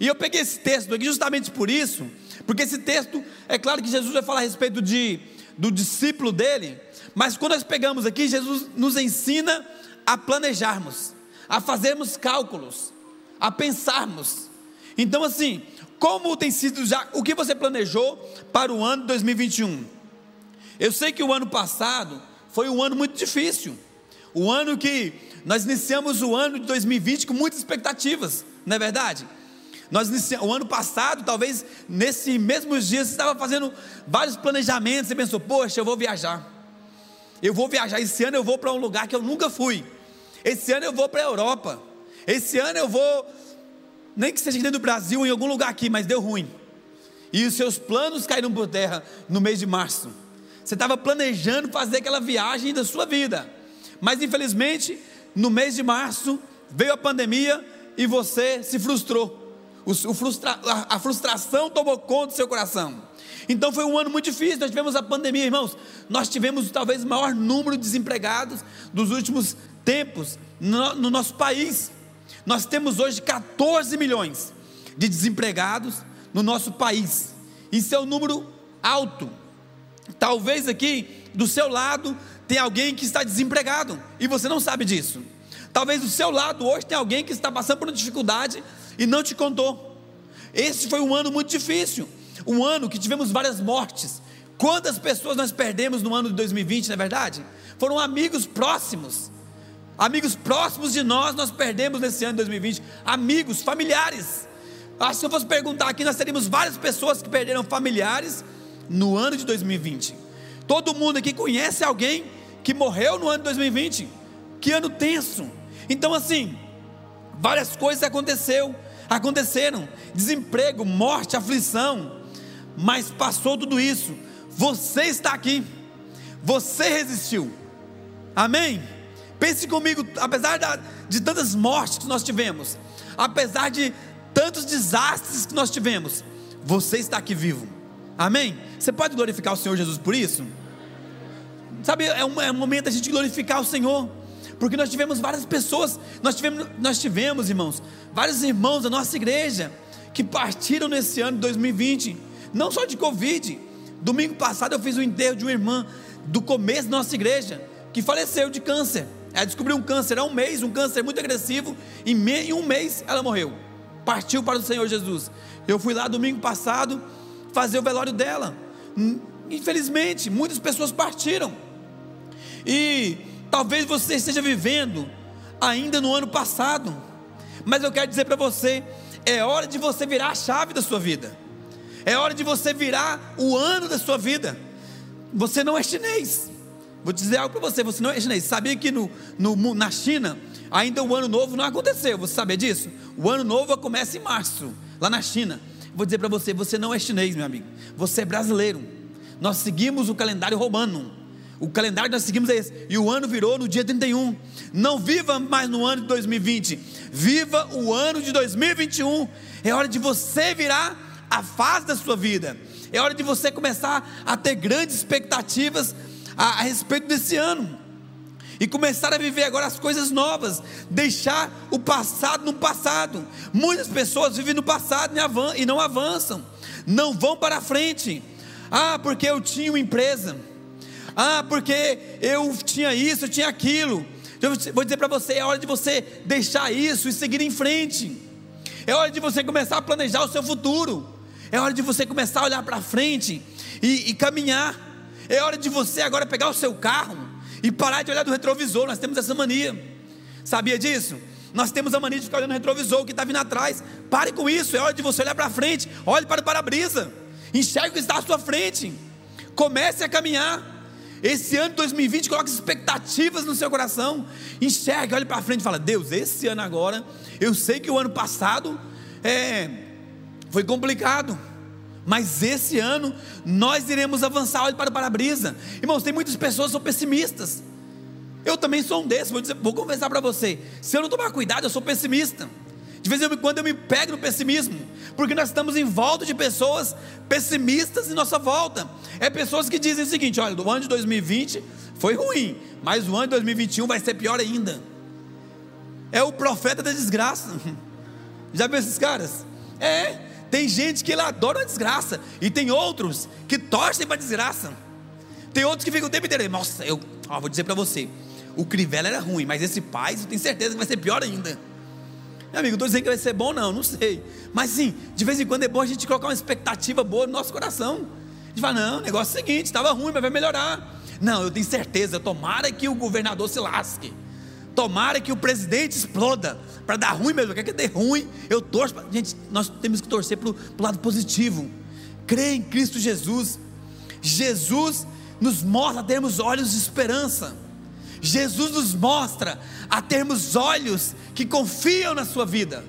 E eu peguei esse texto aqui justamente por isso, porque esse texto, é claro que Jesus vai falar a respeito de, do discípulo dele, mas quando nós pegamos aqui, Jesus nos ensina a planejarmos, a fazermos cálculos, a pensarmos. Então, assim, como tem sido já, o que você planejou para o ano 2021? Eu sei que o ano passado foi um ano muito difícil, o ano que nós iniciamos o ano de 2020 com muitas expectativas, não é verdade? Nós o ano passado, talvez nesses mesmos dias, você estava fazendo vários planejamentos, você pensou, poxa, eu vou viajar. Eu vou viajar, esse ano eu vou para um lugar que eu nunca fui. Esse ano eu vou para a Europa. Esse ano eu vou, nem que seja dentro do Brasil, em algum lugar aqui, mas deu ruim. E os seus planos caíram por terra no mês de março. Você estava planejando fazer aquela viagem da sua vida, mas infelizmente, no mês de março, veio a pandemia e você se frustrou. O, o frustra, a, a frustração tomou conta do seu coração. Então foi um ano muito difícil. Nós tivemos a pandemia, irmãos. Nós tivemos talvez o maior número de desempregados dos últimos tempos no, no nosso país. Nós temos hoje 14 milhões de desempregados no nosso país. Isso é um número alto. Talvez aqui do seu lado tem alguém que está desempregado e você não sabe disso. Talvez do seu lado hoje tem alguém que está passando por uma dificuldade e não te contou. Esse foi um ano muito difícil, um ano que tivemos várias mortes. Quantas pessoas nós perdemos no ano de 2020, não é verdade? Foram amigos próximos. Amigos próximos de nós, nós perdemos nesse ano de 2020. Amigos, familiares. Que se eu fosse perguntar aqui, nós teríamos várias pessoas que perderam familiares no ano de 2020. Todo mundo aqui conhece alguém que morreu no ano de 2020. Que ano tenso. Então, assim, várias coisas aconteceu, aconteceram: desemprego, morte, aflição. Mas passou tudo isso. Você está aqui. Você resistiu. Amém? Pense comigo, apesar de tantas mortes que nós tivemos, apesar de tantos desastres que nós tivemos, você está aqui vivo. Amém? Você pode glorificar o Senhor Jesus por isso? Sabe, é um, é um momento da gente glorificar o Senhor, porque nós tivemos várias pessoas, nós tivemos, nós tivemos, irmãos, vários irmãos da nossa igreja que partiram nesse ano de 2020, não só de Covid. Domingo passado eu fiz o enterro de uma irmã do começo da nossa igreja que faleceu de câncer. Ela descobriu um câncer há um mês, um câncer muito agressivo, e em um mês ela morreu partiu para o Senhor Jesus. Eu fui lá domingo passado fazer o velório dela. Hum, infelizmente, muitas pessoas partiram. E talvez você esteja vivendo ainda no ano passado. Mas eu quero dizer para você, é hora de você virar a chave da sua vida. É hora de você virar o ano da sua vida. Você não é chinês. Vou dizer algo para você, você não é chinês. Sabia que no, no, na China Ainda o ano novo não aconteceu, você sabe disso? O ano novo começa em março, lá na China. Vou dizer para você: você não é chinês, meu amigo, você é brasileiro. Nós seguimos o calendário romano. O calendário que nós seguimos é esse. E o ano virou no dia 31. Não viva mais no ano de 2020. Viva o ano de 2021. É hora de você virar a fase da sua vida. É hora de você começar a ter grandes expectativas a, a respeito desse ano e começar a viver agora as coisas novas, deixar o passado no passado. Muitas pessoas vivem no passado e não avançam, não vão para frente. Ah, porque eu tinha uma empresa. Ah, porque eu tinha isso, eu tinha aquilo. Eu vou dizer para você: é hora de você deixar isso e seguir em frente. É hora de você começar a planejar o seu futuro. É hora de você começar a olhar para frente e, e caminhar. É hora de você agora pegar o seu carro e parar de olhar do retrovisor. Nós temos essa mania. Sabia disso? Nós temos a mania de ficar olhando o retrovisor, o que está vindo atrás. Pare com isso, é hora de você olhar para frente. Olhe para o para-brisa. Enxergue o que está à sua frente. Comece a caminhar. Esse ano de 2020, coloque expectativas no seu coração. Enxergue, olhe para frente e fala: Deus, esse ano agora, eu sei que o ano passado é, foi complicado. Mas esse ano nós iremos avançar, olhe para o para-brisa. Irmãos, tem muitas pessoas que são pessimistas. Eu também sou um desses, vou, dizer, vou confessar para você. Se eu não tomar cuidado, eu sou pessimista. De vez em quando eu me pego no pessimismo, porque nós estamos em volta de pessoas pessimistas em nossa volta. É pessoas que dizem o seguinte: olha, o ano de 2020 foi ruim, mas o ano de 2021 vai ser pior ainda. É o profeta da desgraça. [laughs] Já viu esses caras? É, tem gente que adora a desgraça, e tem outros que torcem para a desgraça. Tem outros que ficam o tempo inteiro, nossa, eu ó, vou dizer para você, o Crivella era ruim, mas esse pai, eu tenho certeza que vai ser pior ainda. Meu amigo, estou dizendo que vai ser bom, não, não sei. Mas sim, de vez em quando é bom a gente colocar uma expectativa boa no nosso coração. A gente fala, não, o negócio é o seguinte, estava ruim, mas vai melhorar. Não, eu tenho certeza, tomara que o governador se lasque. Tomara que o presidente exploda para dar ruim mesmo. Quer que dê ruim? Eu torço. Pra... Gente, nós temos que torcer para o lado positivo. Crê em Cristo Jesus. Jesus nos mostra a termos olhos de esperança. Jesus nos mostra a termos olhos que confiam na sua vida.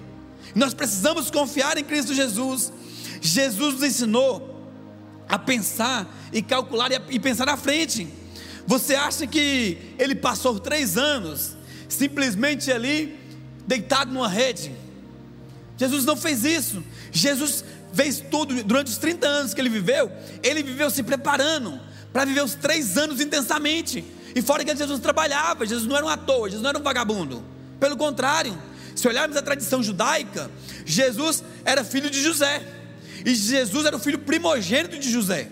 Nós precisamos confiar em Cristo Jesus. Jesus nos ensinou a pensar e calcular e pensar à frente. Você acha que ele passou três anos simplesmente ali, deitado numa rede. Jesus não fez isso. Jesus fez tudo, durante os 30 anos que ele viveu, ele viveu se preparando para viver os três anos intensamente. E fora que Jesus trabalhava, Jesus não era um ator, Jesus não era um vagabundo. Pelo contrário, se olharmos a tradição judaica, Jesus era filho de José. E Jesus era o filho primogênito de José.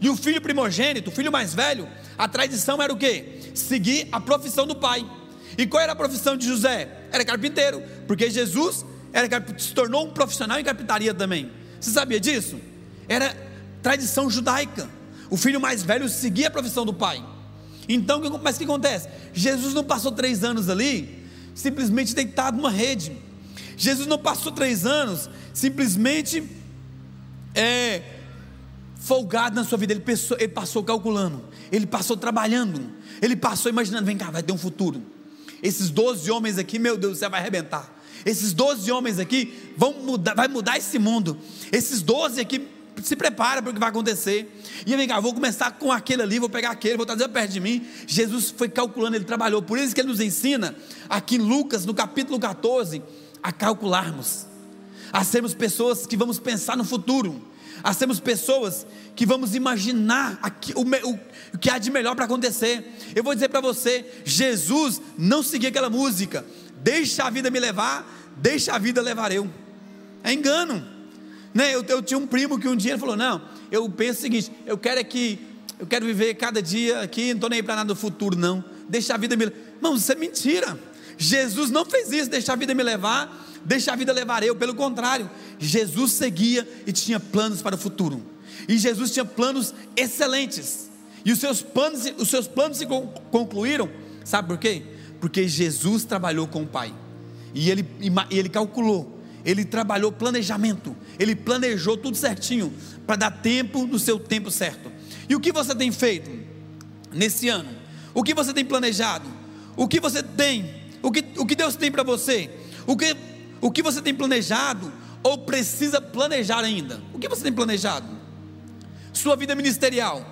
E o filho primogênito, o filho mais velho, a tradição era o quê? Seguir a profissão do pai. E qual era a profissão de José? Era carpinteiro, porque Jesus era, se tornou um profissional em carpintaria também. Você sabia disso? Era tradição judaica. O filho mais velho seguia a profissão do pai. Então, mas o que acontece? Jesus não passou três anos ali simplesmente deitado numa rede. Jesus não passou três anos simplesmente é, folgado na sua vida. Ele, ele passou calculando, ele passou trabalhando, ele passou imaginando: vem cá, vai ter um futuro. Esses 12 homens aqui, meu Deus, você vai arrebentar. Esses 12 homens aqui vão mudar, vai mudar esse mundo. Esses 12 aqui se prepara para o que vai acontecer. E vem cá, vou começar com aquele ali, vou pegar aquele, vou trazer perto de mim. Jesus foi calculando, ele trabalhou. Por isso que ele nos ensina, aqui em Lucas, no capítulo 14, a calcularmos, a sermos pessoas que vamos pensar no futuro, a sermos pessoas que vamos imaginar aqui, o, o, o que há de melhor para acontecer. Eu vou dizer para você: Jesus não seguia aquela música, deixa a vida me levar, deixa a vida levar eu. É engano. Né? Eu, eu, tinha um primo que um dia falou: Não, eu penso o seguinte, eu quero é que eu quero viver cada dia aqui, não estou nem para nada do futuro, não. Deixa a vida me Irmão, isso é mentira. Jesus não fez isso, deixar a vida me levar, deixa a vida levar eu. Pelo contrário, Jesus seguia e tinha planos para o futuro. E Jesus tinha planos excelentes. E os seus planos, os seus planos se concluíram, sabe por quê? Porque Jesus trabalhou com o Pai. E ele, e ele calculou ele trabalhou planejamento, ele planejou tudo certinho para dar tempo no seu tempo certo. E o que você tem feito nesse ano? O que você tem planejado? O que você tem? O que, o que Deus tem para você? O que, o que você tem planejado ou precisa planejar ainda? O que você tem planejado? Sua vida ministerial.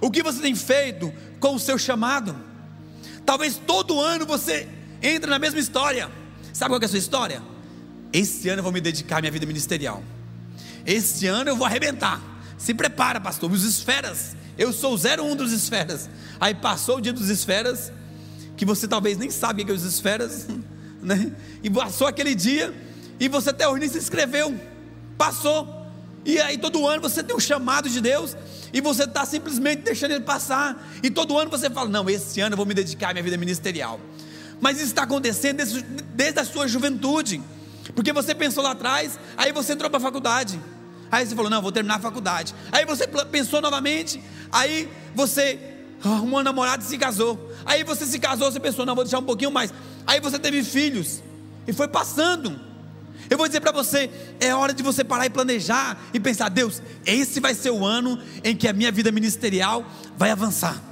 O que você tem feito com o seu chamado? Talvez todo ano você entre na mesma história. Sabe qual é a sua história? Esse ano eu vou me dedicar à minha vida ministerial. Esse ano eu vou arrebentar. Se prepara, pastor. Os esferas. Eu sou o 01 dos esferas. Aí passou o dia dos esferas, que você talvez nem sabe o que é os esferas, [laughs] né? E passou aquele dia, e você até hoje se inscreveu. Passou. E aí todo ano você tem um chamado de Deus, e você está simplesmente deixando ele passar. E todo ano você fala: Não, esse ano eu vou me dedicar à minha vida ministerial. Mas isso está acontecendo desde, desde a sua juventude. Porque você pensou lá atrás, aí você entrou para a faculdade. Aí você falou: Não, vou terminar a faculdade. Aí você pensou novamente, aí você arrumou um namorado e se casou. Aí você se casou, você pensou: Não, vou deixar um pouquinho mais. Aí você teve filhos e foi passando. Eu vou dizer para você: é hora de você parar e planejar e pensar: Deus, esse vai ser o ano em que a minha vida ministerial vai avançar.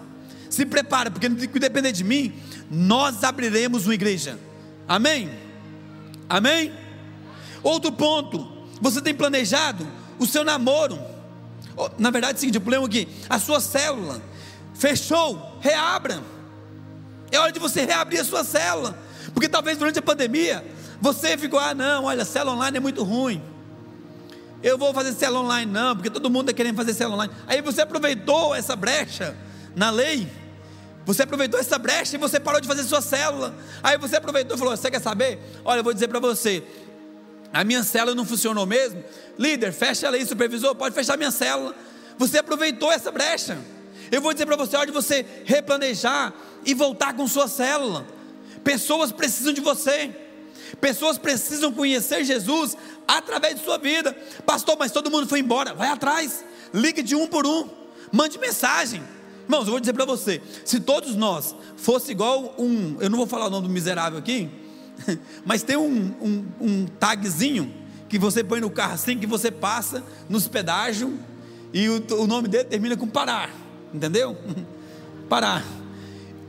Se prepara, porque que depender de mim, nós abriremos uma igreja. Amém? Amém? Outro ponto, você tem planejado o seu namoro. Na verdade, é o seguinte: o problema aqui, a sua célula fechou, reabra. É hora de você reabrir a sua célula. Porque talvez durante a pandemia você ficou, ah, não, olha, célula online é muito ruim. Eu vou fazer célula online, não, porque todo mundo está querendo fazer célula online. Aí você aproveitou essa brecha na lei. Você aproveitou essa brecha e você parou de fazer sua célula. Aí você aproveitou e falou: Você quer saber? Olha, eu vou dizer para você: a minha célula não funcionou mesmo. Líder, fecha ela aí, supervisor, pode fechar minha célula. Você aproveitou essa brecha. Eu vou dizer para você, de você replanejar e voltar com sua célula. Pessoas precisam de você. Pessoas precisam conhecer Jesus através de sua vida. Pastor, mas todo mundo foi embora. Vai atrás. Ligue de um por um. Mande mensagem. Irmãos, eu vou dizer para você: se todos nós fosse igual um, eu não vou falar o nome do miserável aqui, [laughs] mas tem um, um, um tagzinho que você põe no carro assim, que você passa nos pedágios, e o, o nome dele termina com parar, entendeu? [laughs] parar.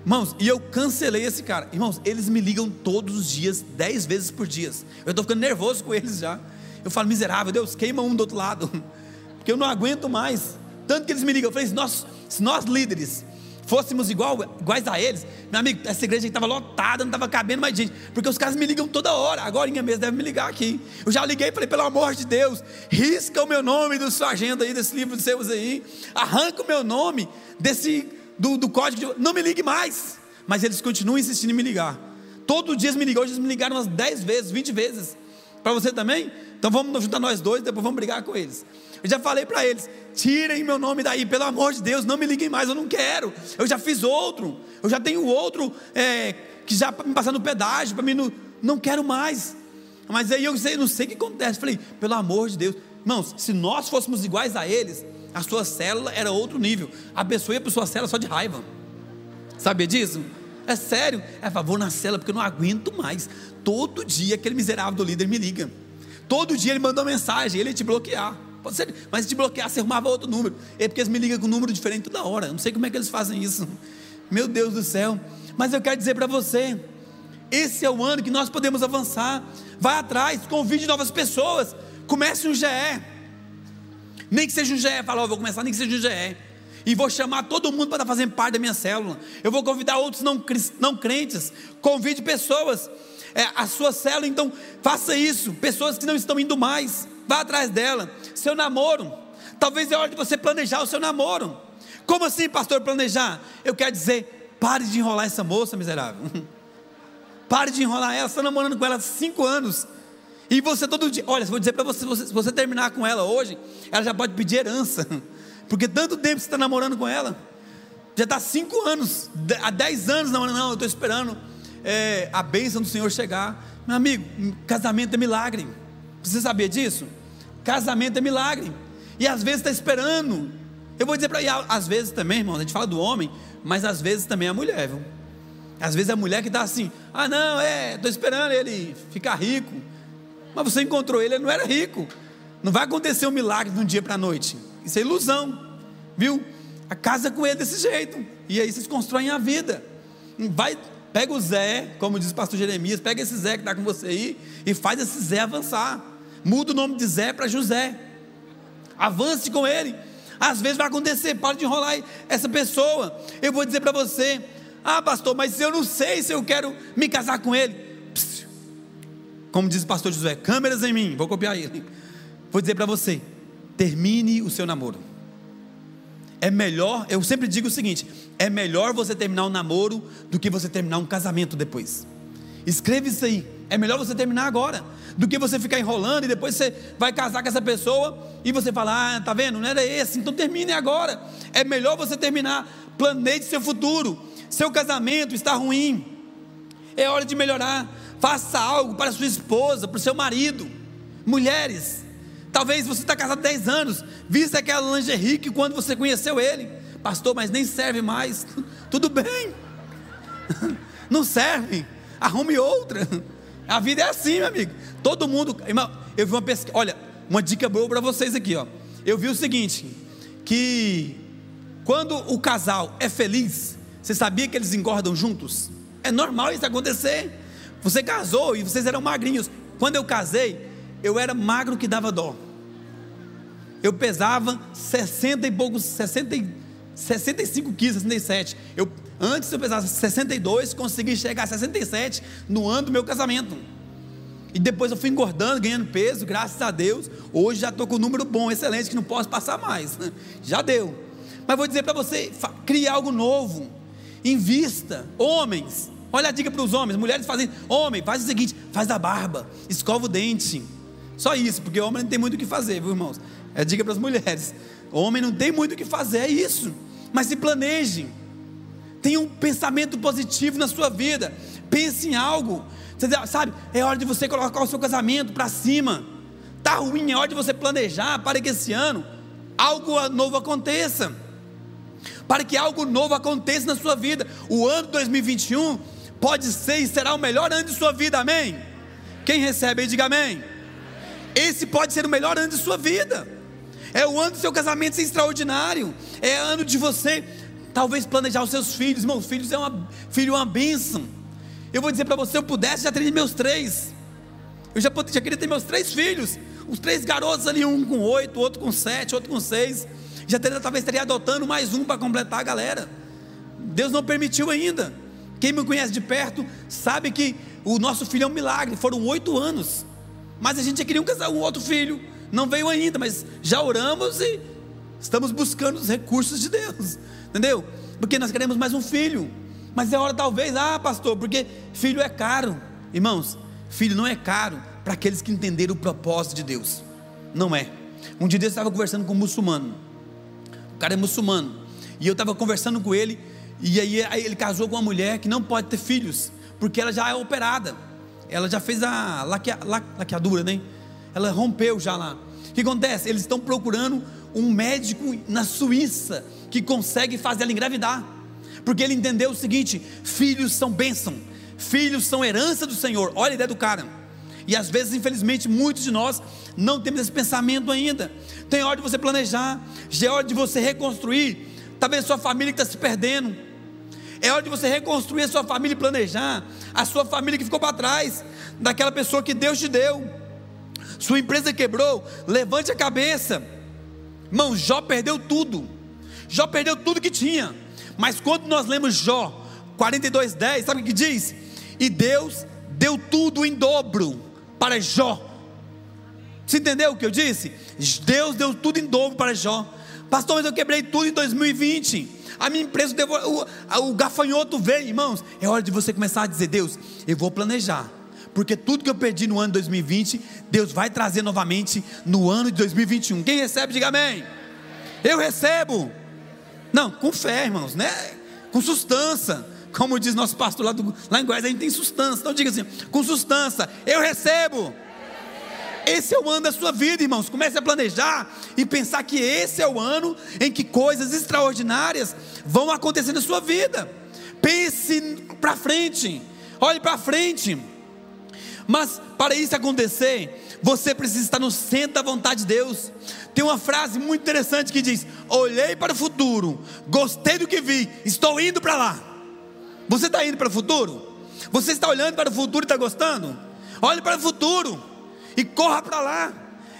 Irmãos, e eu cancelei esse cara. Irmãos, eles me ligam todos os dias, dez vezes por dia. Eu estou ficando nervoso com eles já. Eu falo, miserável, Deus, queima um do outro lado. [laughs] Porque eu não aguento mais. Tanto que eles me ligam. Eu falei, nós, se nós líderes fôssemos igual, iguais a eles, meu amigo, essa igreja estava lotada, não estava cabendo mais gente, porque os caras me ligam toda hora, agora mesmo deve me ligar aqui. Eu já liguei e falei, pelo amor de Deus, risca o meu nome da sua agenda aí, desse livro de seus aí, arranca o meu nome desse, do, do código, de, não me ligue mais. Mas eles continuam insistindo em me ligar. Todo dia eles me ligam, hoje eles me ligaram umas 10 vezes, 20 vezes. Para você também? Então vamos juntar nós dois, depois vamos brigar com eles. Eu já falei para eles: tirem meu nome daí, pelo amor de Deus, não me liguem mais, eu não quero. Eu já fiz outro, eu já tenho outro é, que já me passar no pedágio, para mim não, não quero mais. Mas aí eu sei, não sei o que acontece. Falei, pelo amor de Deus, irmãos, se nós fôssemos iguais a eles, a sua célula era outro nível. A pessoa ia para sua célula só de raiva. Sabia disso? É sério. É favor na célula, porque eu não aguento mais. Todo dia aquele miserável do líder me liga. Todo dia ele manda uma mensagem, ele te bloquear. Pode ser, mas se te bloquear, você arrumava outro número. É porque eles me ligam com um número diferente toda hora. Eu não sei como é que eles fazem isso. Meu Deus do céu. Mas eu quero dizer para você: esse é o ano que nós podemos avançar. Vai atrás, convide novas pessoas. Comece um GE. Nem que seja um GE, fala, oh, vou começar, nem que seja um GE. E vou chamar todo mundo para estar fazendo parte da minha célula. Eu vou convidar outros não, não crentes. Convide pessoas. É, a sua célula, então, faça isso. Pessoas que não estão indo mais. Vá atrás dela. Seu namoro. Talvez é hora de você planejar o seu namoro. Como assim, pastor, planejar? Eu quero dizer, pare de enrolar essa moça miserável. [laughs] pare de enrolar ela. Você está namorando com ela há cinco anos. E você todo dia, olha, vou dizer para você, se você terminar com ela hoje, ela já pode pedir herança. [laughs] Porque tanto tempo você está namorando com ela. Já está cinco anos, há dez anos namorando, não, eu estou esperando é, a bênção do Senhor chegar. Meu amigo, casamento é milagre. Você sabia disso? Casamento é milagre. E às vezes está esperando. Eu vou dizer para às vezes também, irmão, a gente fala do homem, mas às vezes também a mulher, viu? Às vezes a mulher que está assim, ah não, é, estou esperando ele ficar rico. Mas você encontrou ele, ele não era rico. Não vai acontecer um milagre de um dia para a noite. Isso é ilusão, viu? A casa com ele desse jeito. E aí vocês constroem a vida. Vai, pega o Zé, como diz o pastor Jeremias, pega esse Zé que está com você aí e faz esse Zé avançar. Muda o nome de Zé para José. Avance com ele. Às vezes vai acontecer, para de enrolar essa pessoa. Eu vou dizer para você: Ah, pastor, mas eu não sei se eu quero me casar com ele. Como diz o pastor José, câmeras em mim, vou copiar ele. Vou dizer para você: termine o seu namoro. É melhor, eu sempre digo o seguinte: é melhor você terminar um namoro do que você terminar um casamento depois. Escreva isso aí. É melhor você terminar agora do que você ficar enrolando e depois você vai casar com essa pessoa e você fala: Ah, tá vendo? Não era esse, então termine agora. É melhor você terminar. Planeje seu futuro. Seu casamento está ruim. É hora de melhorar. Faça algo para sua esposa, para o seu marido. Mulheres, talvez você está casado há 10 anos, vista aquela lingerie que quando você conheceu ele, pastor, mas nem serve mais. [laughs] Tudo bem, [laughs] não serve, arrume outra. A vida é assim, meu amigo. Todo mundo, eu vi uma pesquisa, olha, uma dica boa para vocês aqui, ó. Eu vi o seguinte, que quando o casal é feliz, você sabia que eles engordam juntos? É normal isso acontecer. Você casou e vocês eram magrinhos. Quando eu casei, eu era magro que dava dó. Eu pesava 60 e poucos, 60, 65 quilos, 67. Eu, antes eu pesava 62, consegui chegar a 67 no ano do meu casamento. E depois eu fui engordando, ganhando peso, graças a Deus. Hoje já estou com um número bom, excelente, que não posso passar mais. [laughs] Já deu. Mas vou dizer para você: crie algo novo. Invista. Homens, Olha a dica para os homens, mulheres fazem, homem, faz o seguinte, faz a barba, escova o dente. Só isso, porque homem não tem muito o que fazer, viu, irmãos? É dica para as mulheres. Homem não tem muito o que fazer, é isso. Mas se planeje. Tenha um pensamento positivo na sua vida. Pense em algo. Sabe, é hora de você colocar o seu casamento para cima. Tá ruim, é hora de você planejar para que esse ano algo novo aconteça. Para que algo novo aconteça na sua vida. O ano 2021 pode ser e será o melhor ano de sua vida, amém? Quem recebe aí, diga amém. Esse pode ser o melhor ano de sua vida. É o ano do seu casamento ser extraordinário. É ano de você, talvez, planejar os seus filhos. Meus filhos é uma filho é uma bênção. Eu vou dizer para você, eu pudesse, já teria meus três. Eu já, já queria ter meus três filhos. Os três garotos ali, um com oito, outro com sete, outro com seis. Já teria, talvez estaria adotando mais um para completar a galera. Deus não permitiu ainda. Quem me conhece de perto sabe que o nosso filho é um milagre. Foram oito anos. Mas a gente já queria um, casal, um outro filho. Não veio ainda, mas já oramos e estamos buscando os recursos de Deus. [laughs] Entendeu? Porque nós queremos mais um filho. Mas é hora talvez, ah, pastor, porque filho é caro. Irmãos, filho não é caro para aqueles que entenderam o propósito de Deus. Não é. Um dia eu estava conversando com um muçulmano. O cara é muçulmano. E eu estava conversando com ele e aí, aí ele casou com uma mulher que não pode ter filhos, porque ela já é operada. ela já fez a laquea, laqueadura, né? Ela rompeu já lá. O que acontece? Eles estão procurando um médico na Suíça que consegue fazer ela engravidar. Porque ele entendeu o seguinte: filhos são bênção, filhos são herança do Senhor. Olha a ideia do cara. E às vezes, infelizmente, muitos de nós não temos esse pensamento ainda. Tem hora de você planejar, já é hora de você reconstruir. Talvez a sua família que está se perdendo. É hora de você reconstruir a sua família e planejar a sua família que ficou para trás, daquela pessoa que Deus te deu. Sua empresa quebrou, levante a cabeça. Irmão, Jó perdeu tudo. Jó perdeu tudo que tinha. Mas quando nós lemos Jó 42:10, sabe o que diz? E Deus deu tudo em dobro para Jó. Você entendeu o que eu disse? Deus deu tudo em dobro para Jó. Pastor, mas eu quebrei tudo em 2020. A minha empresa, o, o gafanhoto veio, irmãos. É hora de você começar a dizer: Deus, eu vou planejar. Porque tudo que eu perdi no ano de 2020, Deus vai trazer novamente no ano de 2021. Quem recebe, diga amém. Eu recebo. Não, com fé, irmãos, né? Com sustância. Como diz nosso pastor lá, do, lá em Goiás, a gente tem sustância. Então diga assim: com sustância, eu recebo. Esse é o ano da sua vida, irmãos. Comece a planejar e pensar que esse é o ano em que coisas extraordinárias vão acontecer na sua vida. Pense para frente, olhe para frente. Mas para isso acontecer, você precisa estar no centro da vontade de Deus. Tem uma frase muito interessante que diz: Olhei para o futuro, gostei do que vi, estou indo para lá. Você está indo para o futuro? Você está olhando para o futuro e está gostando? Olhe para o futuro e corra para lá.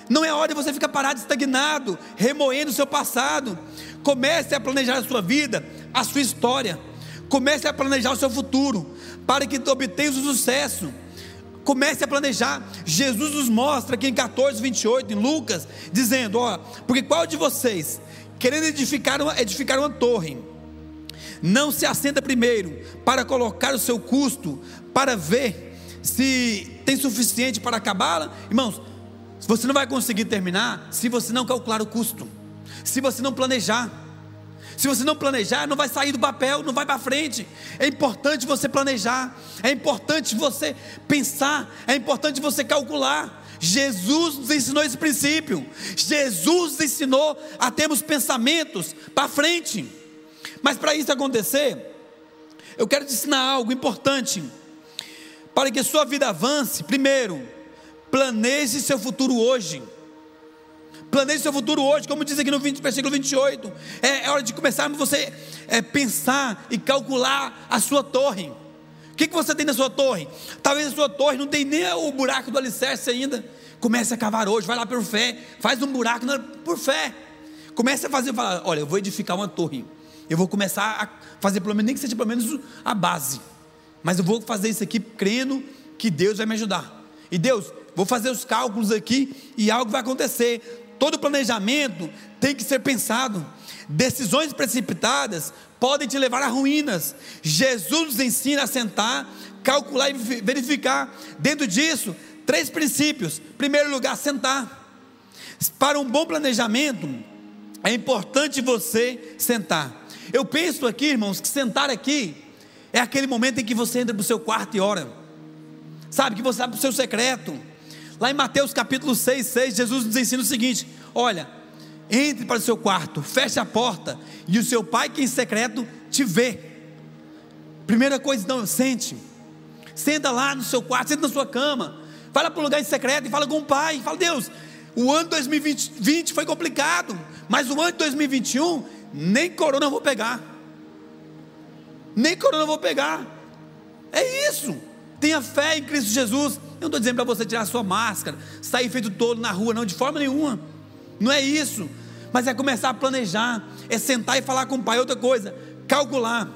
Não é hora de você ficar parado, estagnado, remoendo o seu passado. Comece a planejar a sua vida, a sua história. Comece a planejar o seu futuro, para que obtenha o sucesso. Comece a planejar. Jesus nos mostra aqui em 14, 28, em Lucas, dizendo: Ó, porque qual de vocês, querendo edificar uma, edificar uma torre, não se assenta primeiro para colocar o seu custo, para ver se tem suficiente para acabá-la? Irmãos, você não vai conseguir terminar se você não calcular o custo, se você não planejar. Se você não planejar, não vai sair do papel, não vai para frente. É importante você planejar, é importante você pensar, é importante você calcular. Jesus nos ensinou esse princípio. Jesus nos ensinou a termos pensamentos para frente. Mas para isso acontecer, eu quero te ensinar algo importante. Para que sua vida avance, primeiro, planeje seu futuro hoje. Planeje seu futuro hoje, como diz aqui no 20, versículo 28. É, é hora de começarmos você é, pensar e calcular a sua torre. O que, que você tem na sua torre? Talvez a sua torre não tem nem o buraco do alicerce ainda. Comece a cavar hoje, vai lá por fé, faz um buraco por fé. Comece a fazer, fala, olha, eu vou edificar uma torre. Eu vou começar a fazer pelo menos, nem que seja pelo menos a base. Mas eu vou fazer isso aqui crendo que Deus vai me ajudar. E Deus, vou fazer os cálculos aqui e algo vai acontecer. Todo planejamento tem que ser pensado. Decisões precipitadas podem te levar a ruínas. Jesus nos ensina a sentar, calcular e verificar. Dentro disso, três princípios. Primeiro lugar, sentar. Para um bom planejamento, é importante você sentar. Eu penso aqui, irmãos, que sentar aqui é aquele momento em que você entra para o seu quarto e ora. Sabe, que você vai para o seu secreto Lá em Mateus capítulo 6, 6, Jesus nos ensina o seguinte: olha, entre para o seu quarto, feche a porta, e o seu pai que em secreto te vê. Primeira coisa, então, sente. Senta lá no seu quarto, senta na sua cama. Fala para o lugar em secreto e fala com o pai. Fala, Deus, o ano 2020 foi complicado, mas o ano de 2021, nem corona eu vou pegar. Nem corona eu vou pegar. É isso. Tenha fé em Cristo Jesus. Eu não estou dizendo para você tirar a sua máscara, sair feito todo na rua, não, de forma nenhuma. Não é isso. Mas é começar a planejar, é sentar e falar com o pai. Outra coisa, calcular.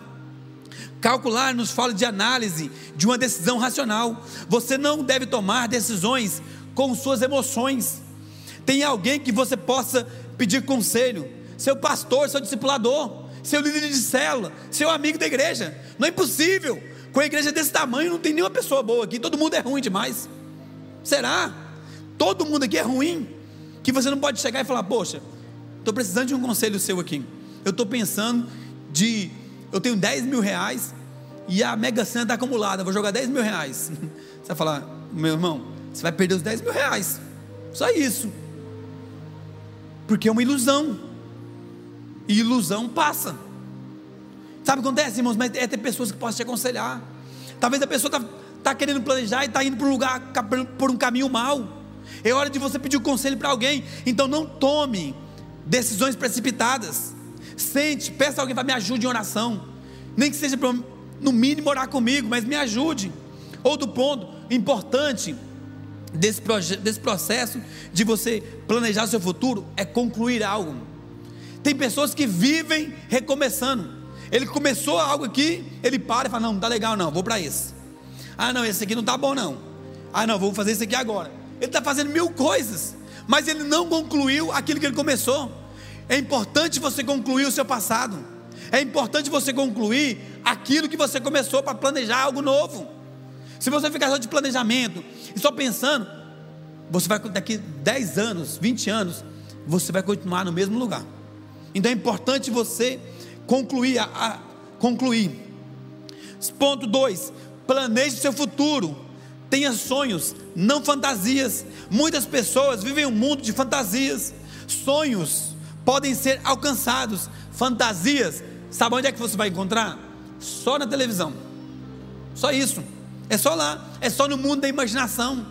Calcular nos fala de análise, de uma decisão racional. Você não deve tomar decisões com suas emoções. Tem alguém que você possa pedir conselho, seu pastor, seu discipulador, seu líder de célula, seu amigo da igreja. Não é impossível. Com a igreja desse tamanho, não tem nenhuma pessoa boa aqui, todo mundo é ruim demais. Será? Todo mundo aqui é ruim. Que você não pode chegar e falar, poxa, estou precisando de um conselho seu aqui. Eu estou pensando de. Eu tenho 10 mil reais e a Mega Sena está acumulada, vou jogar 10 mil reais. [laughs] Você vai falar, meu irmão, você vai perder os 10 mil reais. Só isso. Porque é uma ilusão. E ilusão passa. Sabe o que acontece, irmãos? Mas é ter pessoas que possam te aconselhar. Talvez a pessoa está tá querendo planejar e está indo para um lugar, por um caminho mal. É hora de você pedir um conselho para alguém. Então não tome decisões precipitadas. Sente, peça alguém para me ajude em oração. Nem que seja para, no mínimo, orar comigo, mas me ajude. Outro ponto importante desse, desse processo de você planejar seu futuro é concluir algo. Tem pessoas que vivem recomeçando. Ele começou algo aqui, ele para e fala: Não, não está legal, não, vou para esse. Ah, não, esse aqui não está bom, não. Ah, não, vou fazer esse aqui agora. Ele está fazendo mil coisas, mas ele não concluiu aquilo que ele começou. É importante você concluir o seu passado. É importante você concluir aquilo que você começou para planejar algo novo. Se você ficar só de planejamento e só pensando, você vai daqui 10 anos, 20 anos, você vai continuar no mesmo lugar. Então é importante você concluir. A, a concluir. Ponto 2: planeje seu futuro. Tenha sonhos, não fantasias. Muitas pessoas vivem um mundo de fantasias. Sonhos podem ser alcançados. Fantasias, sabe onde é que você vai encontrar? Só na televisão. Só isso. É só lá. É só no mundo da imaginação.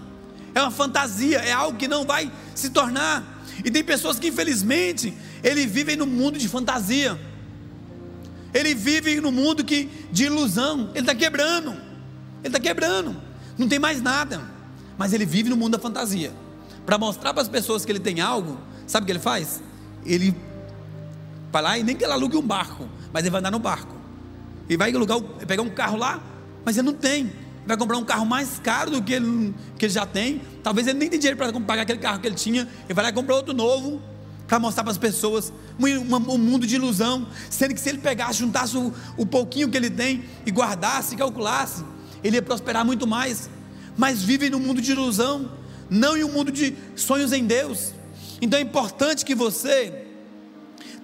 É uma fantasia. É algo que não vai se tornar. E tem pessoas que, infelizmente, eles vivem no mundo de fantasia. Ele vive no mundo que, de ilusão. Ele está quebrando. Ele está quebrando. Não tem mais nada. Mas ele vive no mundo da fantasia. Para mostrar para as pessoas que ele tem algo, sabe o que ele faz? Ele vai lá e nem que ele alugue um barco, mas ele vai andar no barco. Ele vai alugar, pegar um carro lá, mas ele não tem. Vai comprar um carro mais caro do que ele, que ele já tem. Talvez ele nem tenha dinheiro para pagar aquele carro que ele tinha. Ele vai lá e comprar outro novo para mostrar para as pessoas um, mundo de ilusão, sendo que se ele pegasse, juntasse o, o pouquinho que ele tem e guardasse, calculasse, ele ia prosperar muito mais. Mas vive num mundo de ilusão, não em um mundo de sonhos em Deus. Então é importante que você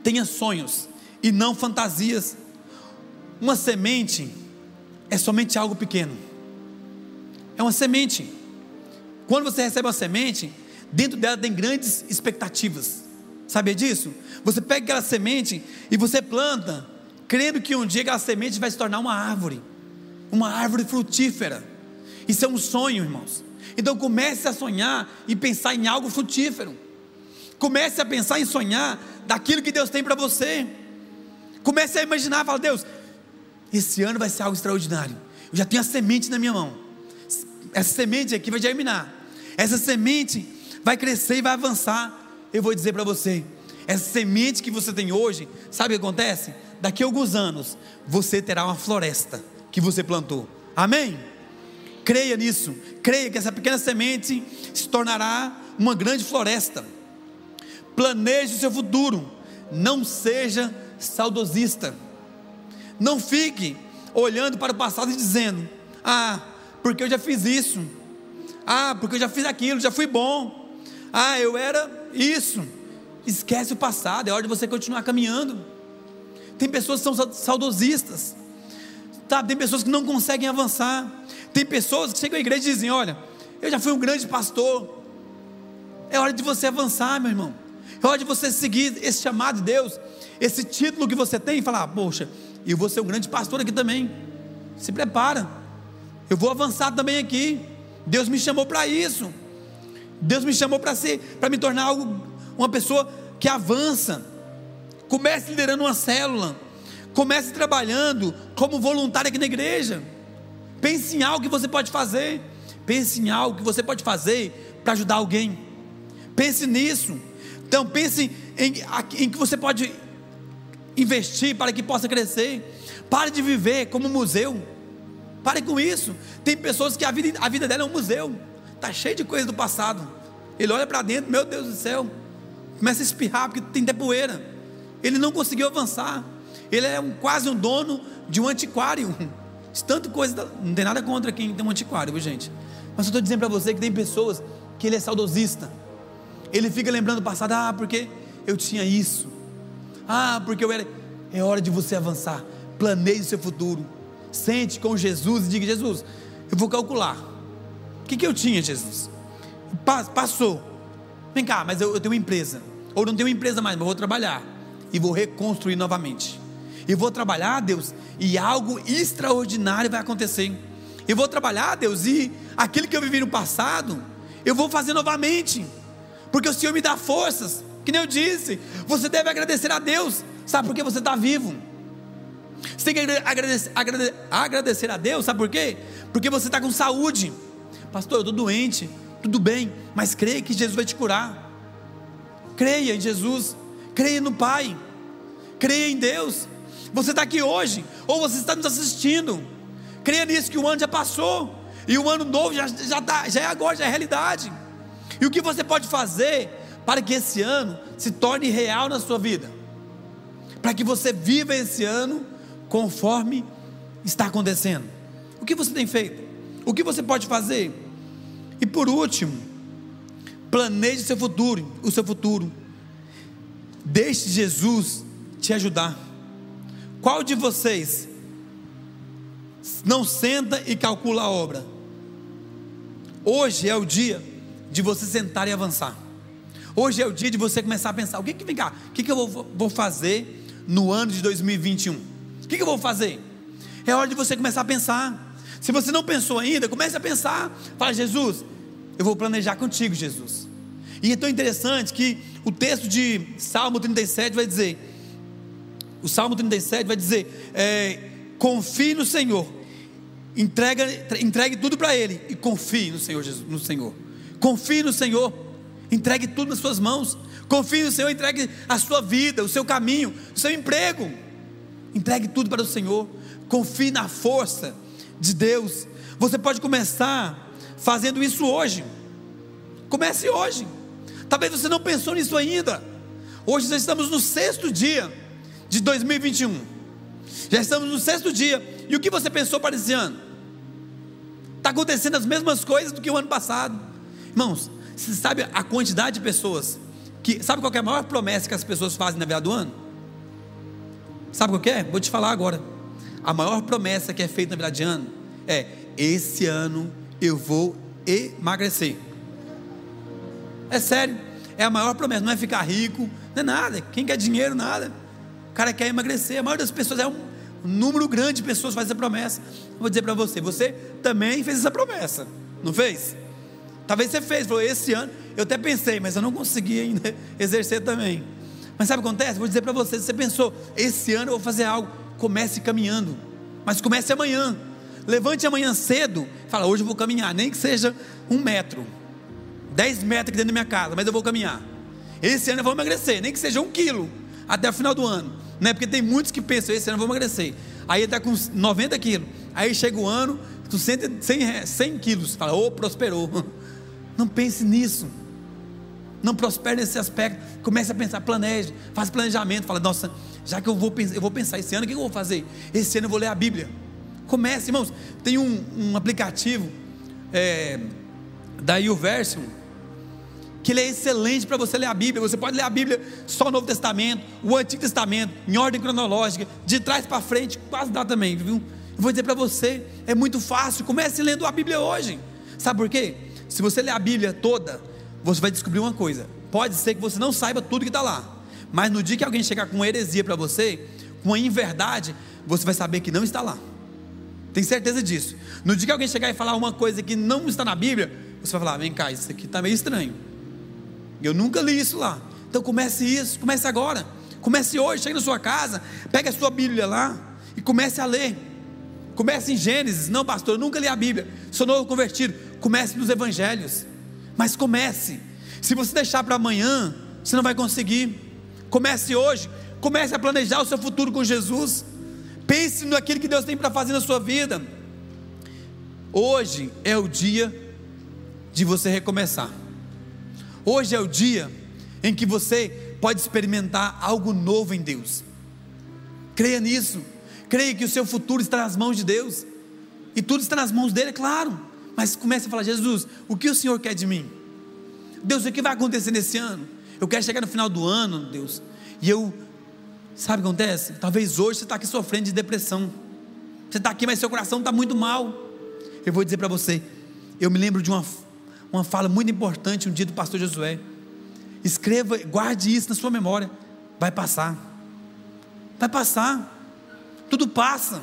tenha sonhos e não fantasias. Uma semente é somente algo pequeno. É uma semente. Quando você recebe uma semente, dentro dela tem grandes expectativas. Sabia disso? Você pega aquela semente e você planta, crendo que um dia aquela semente vai se tornar uma árvore, uma árvore frutífera. Isso é um sonho, irmãos. Então comece a sonhar e pensar em algo frutífero. Comece a pensar em sonhar daquilo que Deus tem para você. Comece a imaginar, fala, Deus, esse ano vai ser algo extraordinário. Eu já tenho a semente na minha mão. Essa semente aqui vai germinar. Essa semente vai crescer e vai avançar. Eu vou dizer para você, essa semente que você tem hoje, sabe o que acontece? Daqui a alguns anos, você terá uma floresta que você plantou. Amém? Creia nisso. Creia que essa pequena semente se tornará uma grande floresta. Planeje o seu futuro. Não seja saudosista. Não fique olhando para o passado e dizendo: Ah, porque eu já fiz isso. Ah, porque eu já fiz aquilo, já fui bom. Ah, eu era isso. Esquece o passado, é hora de você continuar caminhando. Tem pessoas que são saudosistas. Tá, tem pessoas que não conseguem avançar. Tem pessoas que chegam à igreja e dizem: Olha, eu já fui um grande pastor. É hora de você avançar, meu irmão. É hora de você seguir esse chamado de Deus, esse título que você tem e falar: Poxa, eu vou ser um grande pastor aqui também. Se prepara, eu vou avançar também aqui. Deus me chamou para isso. Deus me chamou para ser, para me tornar algo, uma pessoa que avança. Comece liderando uma célula. Comece trabalhando como voluntário aqui na igreja. Pense em algo que você pode fazer. Pense em algo que você pode fazer para ajudar alguém. Pense nisso. Então pense em, em que você pode investir para que possa crescer. Pare de viver como museu. Pare com isso. Tem pessoas que a vida, a vida dela é um museu. Está cheio de coisas do passado. Ele olha para dentro, meu Deus do céu. Começa a espirrar porque tem até poeira. Ele não conseguiu avançar. Ele é um, quase um dono de um antiquário. [laughs] Tanto coisa. Não tem nada contra quem tem um antiquário, viu, gente? Mas eu estou dizendo para você que tem pessoas que ele é saudosista. Ele fica lembrando o passado, ah, porque eu tinha isso. Ah, porque eu era. É hora de você avançar. Planeje o seu futuro. Sente com Jesus e diga: Jesus, eu vou calcular. Que, que eu tinha, Jesus? Passou. Vem cá, mas eu, eu tenho uma empresa. Ou não tenho uma empresa mais, mas vou trabalhar. E vou reconstruir novamente. E vou trabalhar, Deus, e algo extraordinário vai acontecer. Eu vou trabalhar, Deus, e aquilo que eu vivi no passado, eu vou fazer novamente. Porque o Senhor me dá forças. Que nem eu disse, você deve agradecer a Deus. Sabe por que você está vivo? Você tem que agradecer, agradecer, agradecer a Deus, sabe por quê? Porque você está com saúde. Pastor, eu estou doente, tudo bem, mas creia que Jesus vai te curar. Creia em Jesus, creia no Pai, creia em Deus. Você está aqui hoje, ou você está nos assistindo. Creia nisso que o ano já passou, e o ano novo já, já, tá, já é agora, já é realidade. E o que você pode fazer para que esse ano se torne real na sua vida? Para que você viva esse ano conforme está acontecendo. O que você tem feito? O que você pode fazer? E por último, planeje seu futuro, o seu futuro. Deixe Jesus te ajudar. Qual de vocês não senta e calcula a obra? Hoje é o dia de você sentar e avançar. Hoje é o dia de você começar a pensar: o que que vem cá? O que, que eu vou, vou fazer no ano de 2021? O que, que eu vou fazer? É hora de você começar a pensar. Se você não pensou ainda, comece a pensar. Fala, Jesus, eu vou planejar contigo, Jesus. E é tão interessante que o texto de Salmo 37 vai dizer: o Salmo 37 vai dizer: é, confie no Senhor, entrega, entregue tudo para Ele e confie no Senhor, Jesus, no Senhor. Confie no Senhor, entregue tudo nas suas mãos. Confie no Senhor, entregue a sua vida, o seu caminho, o seu emprego. Entregue tudo para o Senhor. Confie na força de Deus. Você pode começar fazendo isso hoje. Comece hoje. Talvez você não pensou nisso ainda. Hoje nós estamos no sexto dia de 2021. Já estamos no sexto dia. E o que você pensou para esse ano? Está acontecendo as mesmas coisas do que o ano passado. Irmãos, você sabe a quantidade de pessoas que. Sabe qual é a maior promessa que as pessoas fazem na virada do ano? Sabe qual é? Vou te falar agora. A maior promessa que é feita na virada de ano é: esse ano eu vou emagrecer. É sério, é a maior promessa, não é ficar rico, não é nada. Quem quer dinheiro, nada. O cara quer emagrecer. A maioria das pessoas é um, número grande de pessoas faz essa promessa. Vou dizer para você, você também fez essa promessa, não fez? Talvez você fez, falou, esse ano, eu até pensei, mas eu não consegui ainda [laughs] exercer também. Mas sabe o que acontece? Vou dizer para você, você pensou, esse ano eu vou fazer algo, comece caminhando, mas comece amanhã. Levante amanhã cedo, fala, hoje eu vou caminhar, nem que seja um metro, dez metros aqui dentro da minha casa, mas eu vou caminhar. Esse ano eu vou emagrecer, nem que seja um quilo, até o final do ano. Né? Porque tem muitos que pensam, esse ano eu vou emagrecer. Aí está com 90 quilos. Aí chega o ano, tu 100, 100, 100 quilos. Fala, ô, oh, prosperou. [laughs] Não pense nisso. Não prospere nesse aspecto. Comece a pensar, planeje, faz planejamento. Fala, nossa, já que eu vou, pensar, eu vou pensar esse ano, o que eu vou fazer? Esse ano eu vou ler a Bíblia. Comece, irmãos. Tem um, um aplicativo é, da YouVersion que ele é excelente para você ler a Bíblia. Você pode ler a Bíblia só o Novo Testamento, o Antigo Testamento, em ordem cronológica, de trás para frente, quase dá também, viu? Eu vou dizer para você, é muito fácil. Comece lendo a Bíblia hoje. Sabe por quê? Se você ler a Bíblia toda, você vai descobrir uma coisa. Pode ser que você não saiba tudo que está lá, mas no dia que alguém chegar com heresia para você, com uma inverdade, você vai saber que não está lá. Tem certeza disso. No dia que alguém chegar e falar uma coisa que não está na Bíblia, você vai falar: vem cá, isso aqui está meio estranho. Eu nunca li isso lá. Então comece isso, comece agora. Comece hoje, chegue na sua casa, pegue a sua Bíblia lá e comece a ler. Comece em Gênesis. Não, pastor, eu nunca li a Bíblia. Sou novo convertido. Comece nos Evangelhos. Mas comece. Se você deixar para amanhã, você não vai conseguir. Comece hoje. Comece a planejar o seu futuro com Jesus. Pense naquilo que Deus tem para fazer na sua vida. Hoje é o dia de você recomeçar. Hoje é o dia em que você pode experimentar algo novo em Deus. Creia nisso. Creia que o seu futuro está nas mãos de Deus. E tudo está nas mãos dele, é claro. Mas comece a falar: Jesus, o que o Senhor quer de mim? Deus, o que vai acontecer nesse ano? Eu quero chegar no final do ano, Deus. E eu, sabe o que acontece? Talvez hoje você está aqui sofrendo de depressão. Você está aqui, mas seu coração está muito mal. Eu vou dizer para você: Eu me lembro de uma, uma fala muito importante um dia do pastor Josué. Escreva, guarde isso na sua memória. Vai passar. Vai passar. Tudo passa.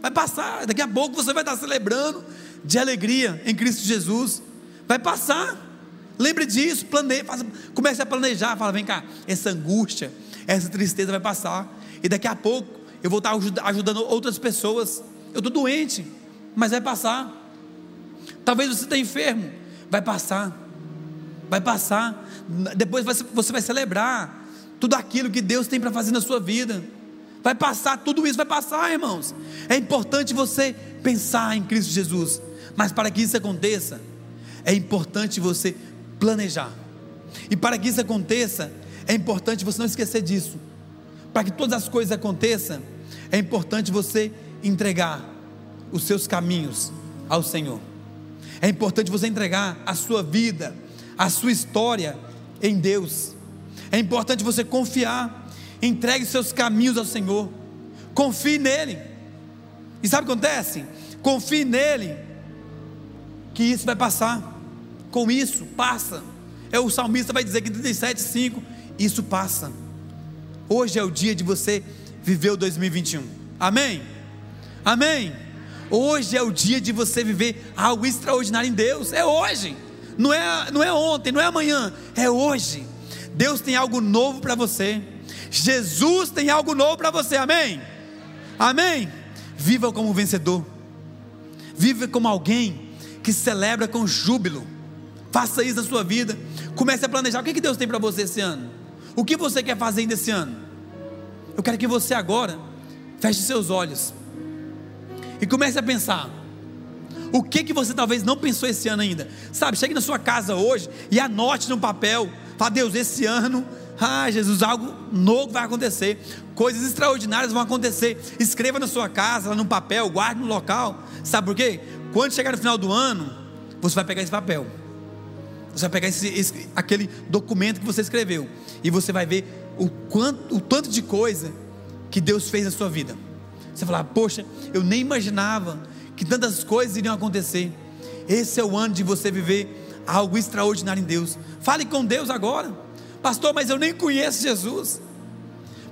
Vai passar. Daqui a pouco você vai estar celebrando de alegria em Cristo Jesus. Vai passar. Lembre disso, planeje, comece a planejar, fala, vem cá, essa angústia, essa tristeza vai passar. E daqui a pouco eu vou estar ajudando outras pessoas. Eu estou doente, mas vai passar. Talvez você está enfermo, vai passar. Vai passar. Depois você vai celebrar tudo aquilo que Deus tem para fazer na sua vida. Vai passar, tudo isso vai passar, irmãos. É importante você pensar em Cristo Jesus. Mas para que isso aconteça, é importante você planejar. E para que isso aconteça, é importante você não esquecer disso. Para que todas as coisas aconteçam, é importante você entregar os seus caminhos ao Senhor. É importante você entregar a sua vida, a sua história em Deus. É importante você confiar. Entregue seus caminhos ao Senhor. Confie nele. E sabe o que acontece? Confie nele, que isso vai passar. Com isso, passa. É o salmista vai dizer que 37,5, isso passa. Hoje é o dia de você viver o 2021. Amém? Amém? Hoje é o dia de você viver algo extraordinário em Deus. É hoje. Não é, não é ontem, não é amanhã. É hoje. Deus tem algo novo para você. Jesus tem algo novo para você. Amém? Amém? Viva como vencedor. Viva como alguém que celebra com júbilo. Faça isso na sua vida. Comece a planejar. O que Deus tem para você esse ano? O que você quer fazer ainda esse ano? Eu quero que você agora feche seus olhos e comece a pensar. O que que você talvez não pensou esse ano ainda? Sabe, chegue na sua casa hoje e anote no papel. Fala, Deus, esse ano, ah, Jesus, algo novo vai acontecer. Coisas extraordinárias vão acontecer. Escreva na sua casa, lá no papel, guarde no local. Sabe por quê? Quando chegar no final do ano, você vai pegar esse papel. Você vai pegar esse, esse, aquele documento que você escreveu e você vai ver o, quanto, o tanto de coisa que Deus fez na sua vida. Você vai falar, poxa, eu nem imaginava que tantas coisas iriam acontecer. Esse é o ano de você viver algo extraordinário em Deus. Fale com Deus agora, pastor, mas eu nem conheço Jesus.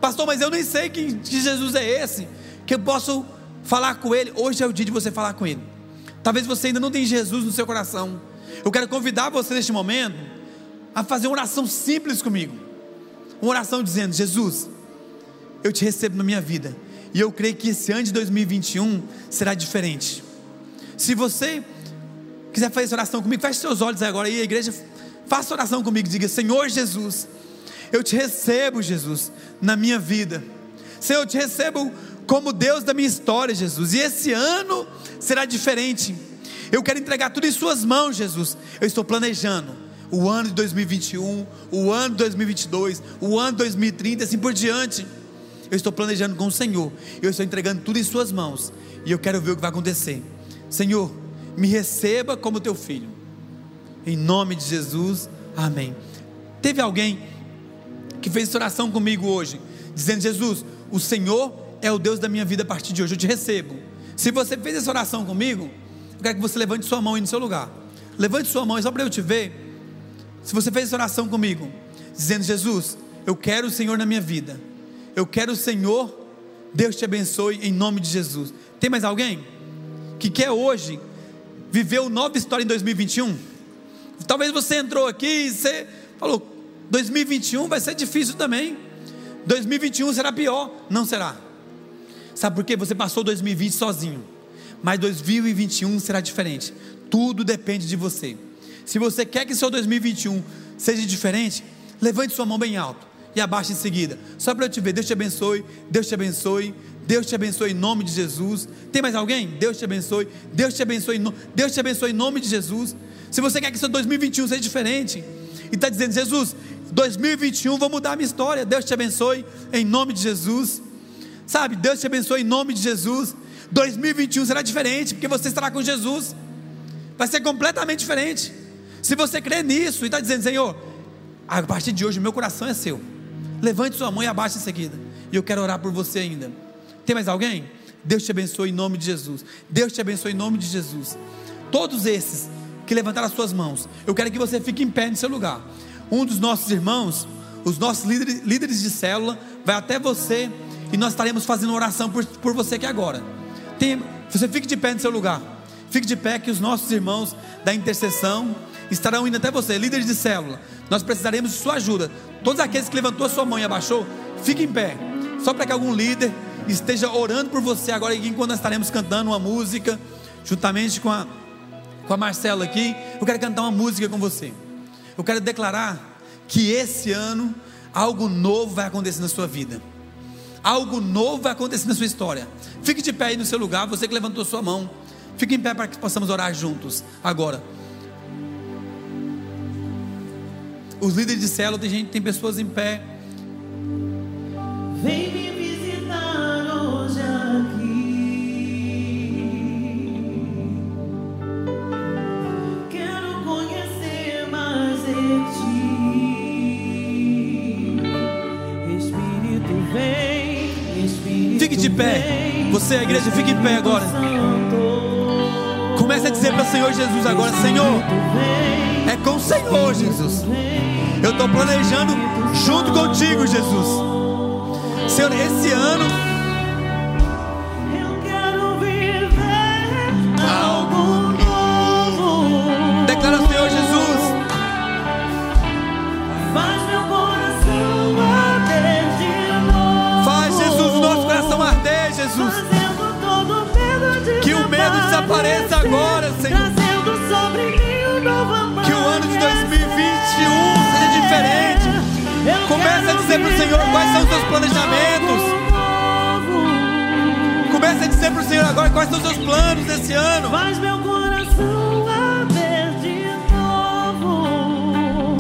Pastor, mas eu nem sei que, que Jesus é esse, que eu posso falar com Ele. Hoje é o dia de você falar com Ele. Talvez você ainda não tenha Jesus no seu coração. Eu quero convidar você neste momento a fazer uma oração simples comigo. Uma oração dizendo: Jesus, eu te recebo na minha vida. E eu creio que esse ano de 2021 será diferente. Se você quiser fazer essa oração comigo, feche seus olhos agora aí, a igreja, faça oração comigo, diga: Senhor Jesus, eu te recebo, Jesus, na minha vida. Senhor, eu te recebo como Deus da minha história, Jesus. E esse ano será diferente. Eu quero entregar tudo em Suas mãos, Jesus. Eu estou planejando o ano de 2021, o ano de 2022, o ano de 2030, assim por diante. Eu estou planejando com o Senhor. Eu estou entregando tudo em Suas mãos. E eu quero ver o que vai acontecer. Senhor, me receba como teu filho. Em nome de Jesus, amém. Teve alguém que fez oração comigo hoje, dizendo: Jesus, o Senhor é o Deus da minha vida a partir de hoje. Eu te recebo. Se você fez essa oração comigo, eu quero que você levante sua mão aí no seu lugar. Levante sua mão, só para eu te ver. Se você fez essa oração comigo, dizendo: Jesus, eu quero o Senhor na minha vida. Eu quero o Senhor. Deus te abençoe em nome de Jesus. Tem mais alguém que quer hoje viver uma nova história em 2021? Talvez você entrou aqui e você falou: 2021 vai ser difícil também. 2021 será pior. Não será. Sabe por quê? Você passou 2020 sozinho. Mas 2021 será diferente. Tudo depende de você. Se você quer que seu 2021 seja diferente, levante sua mão bem alto e abaixe em seguida. Só para eu te ver. Deus te abençoe. Deus te abençoe. Deus te abençoe em nome de Jesus. Tem mais alguém? Deus te abençoe. Deus te abençoe. Deus te abençoe em nome de Jesus. Se você quer que seu 2021 seja diferente e está dizendo, Jesus, 2021 vou mudar a minha história. Deus te abençoe em nome de Jesus. Sabe, Deus te abençoe em nome de Jesus. 2021 será diferente, porque você estará com Jesus. Vai ser completamente diferente. Se você crê nisso e está dizendo, Senhor, a partir de hoje meu coração é seu. Levante sua mão e abaixe em seguida. E eu quero orar por você ainda. Tem mais alguém? Deus te abençoe em nome de Jesus. Deus te abençoe em nome de Jesus. Todos esses que levantaram as suas mãos, eu quero que você fique em pé no seu lugar. Um dos nossos irmãos, os nossos líderes, líderes de célula, vai até você e nós estaremos fazendo oração por, por você aqui agora. Tem, você fique de pé no seu lugar. Fique de pé que os nossos irmãos da intercessão estarão indo até você, líderes de célula. Nós precisaremos de sua ajuda. Todos aqueles que levantou a sua mão e abaixou, fique em pé. Só para que algum líder esteja orando por você agora, enquanto nós estaremos cantando uma música, juntamente com a, com a Marcela aqui. Eu quero cantar uma música com você. Eu quero declarar que esse ano algo novo vai acontecer na sua vida. Algo novo vai acontecer na sua história. Fique de pé aí no seu lugar, você que levantou sua mão. Fique em pé para que possamos orar juntos agora. Os líderes de célula, tem gente, tem pessoas em pé. Vem me Fique de pé. Você, a igreja, fique em pé agora. Comece a dizer para o Senhor Jesus agora: Senhor, é com o Senhor, Jesus. Eu estou planejando junto contigo, Jesus. Senhor, esse ano Jesus. Que o medo desapareça agora, Senhor. Que o ano de 2021 seja diferente. Comece a dizer para o Senhor quais são os seus planejamentos. Comece a dizer para o Senhor agora quais são os seus planos desse ano. Faz meu coração arder de novo.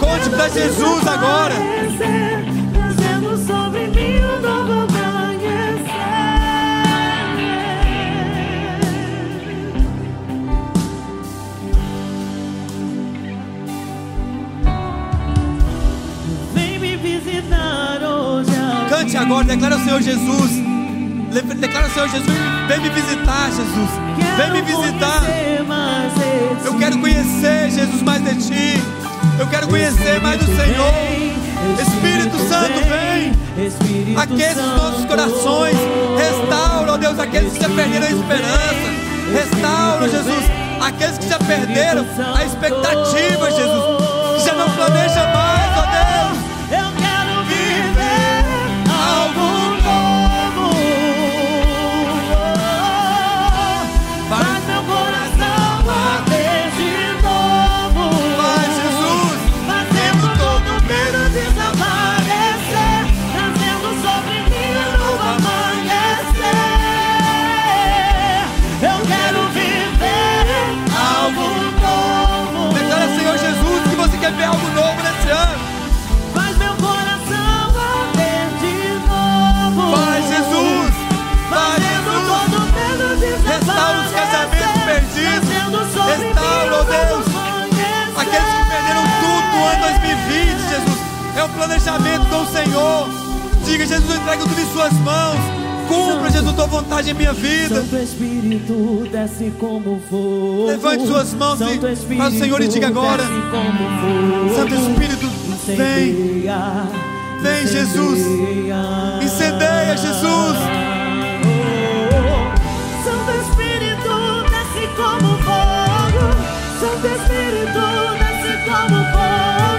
Conte pra Jesus agora. Trazendo sobre mim um novo Cante agora, declara ao Senhor Jesus. Declara ao Senhor Jesus. Vem me visitar, Jesus. Vem me visitar. Eu quero conhecer, Jesus, mais de ti. Eu quero conhecer mais do Senhor. Espírito Santo, vem. Aqueça os nossos corações. Restaura, ó Deus, aqueles que já perderam a esperança. Restaura, Jesus, aqueles que já perderam a expectativa, Jesus. Que já não planeja mais, 2020, Jesus. É um planejamento com o Senhor. Diga, Jesus, eu entrego tudo em Suas mãos. Cumpra, Jesus, tua vontade em minha vida. Santo Espírito desce como fogo. Levante suas mãos e- para o Senhor e diga agora. Santo Espírito, vem. Vem, Jesus. Incendeia, Jesus. Santo Espírito desce como fogo. Santo Espírito desce como fogo.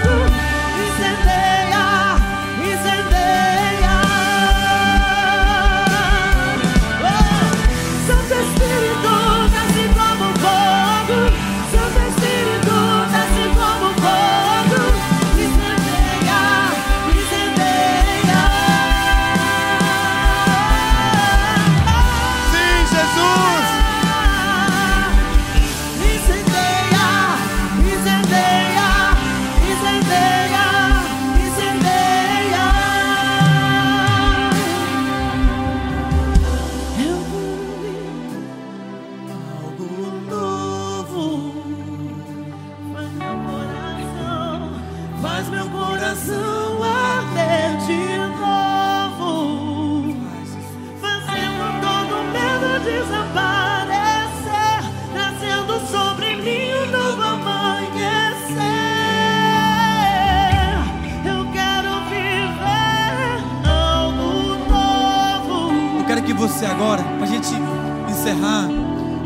Faz meu coração arder de novo. Fazendo todo medo desaparecer. Trazendo sobre mim um novo amanhecer. Eu quero viver algo novo. Eu quero que você agora, pra gente encerrar,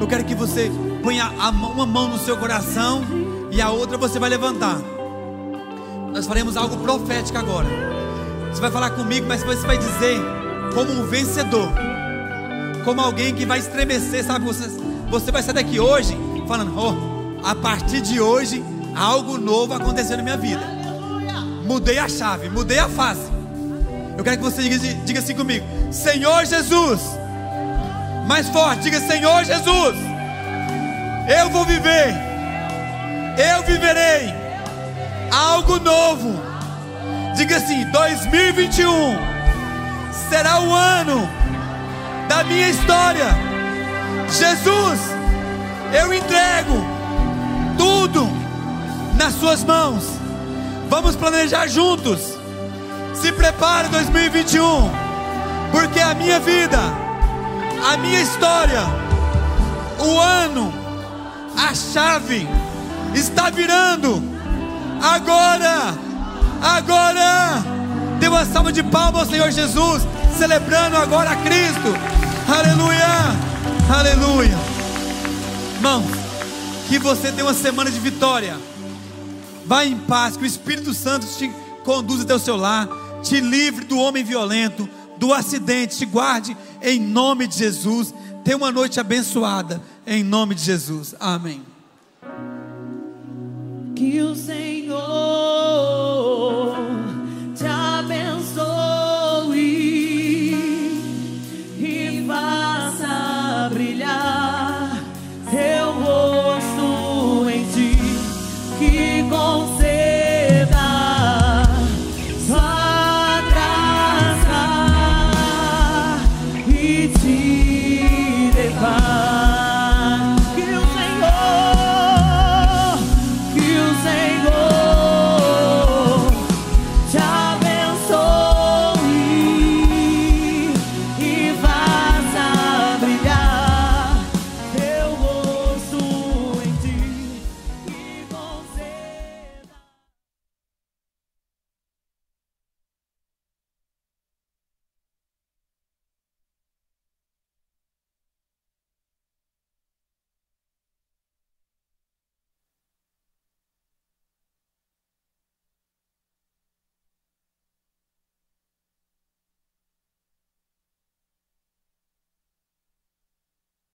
eu quero que você ponha uma mão no seu coração e a outra você vai levantar. Nós faremos algo profético agora. Você vai falar comigo, mas você vai dizer como um vencedor, como alguém que vai estremecer, sabe? Você, você vai sair daqui hoje falando: oh, a partir de hoje, algo novo aconteceu na minha vida. Mudei a chave, mudei a face. Eu quero que você diga, diga assim comigo: Senhor Jesus, mais forte, diga: Senhor Jesus, eu vou viver, eu viverei algo novo. Diga assim: 2021 será o ano da minha história. Jesus, eu entrego tudo nas Suas mãos. Vamos planejar juntos. Se prepare 2021, porque a minha vida, a minha história, o ano, a chave está virando agora, agora. Dê uma salva de palmas ao Senhor Jesus, celebrando agora a Cristo. Aleluia, aleluia. Irmãos, que você tenha uma semana de vitória. Vá em paz, que o Espírito Santo te conduza até o seu lar, te livre do homem violento, do acidente, te guarde em nome de Jesus. Tenha uma noite abençoada em nome de Jesus. Amém que o Senhor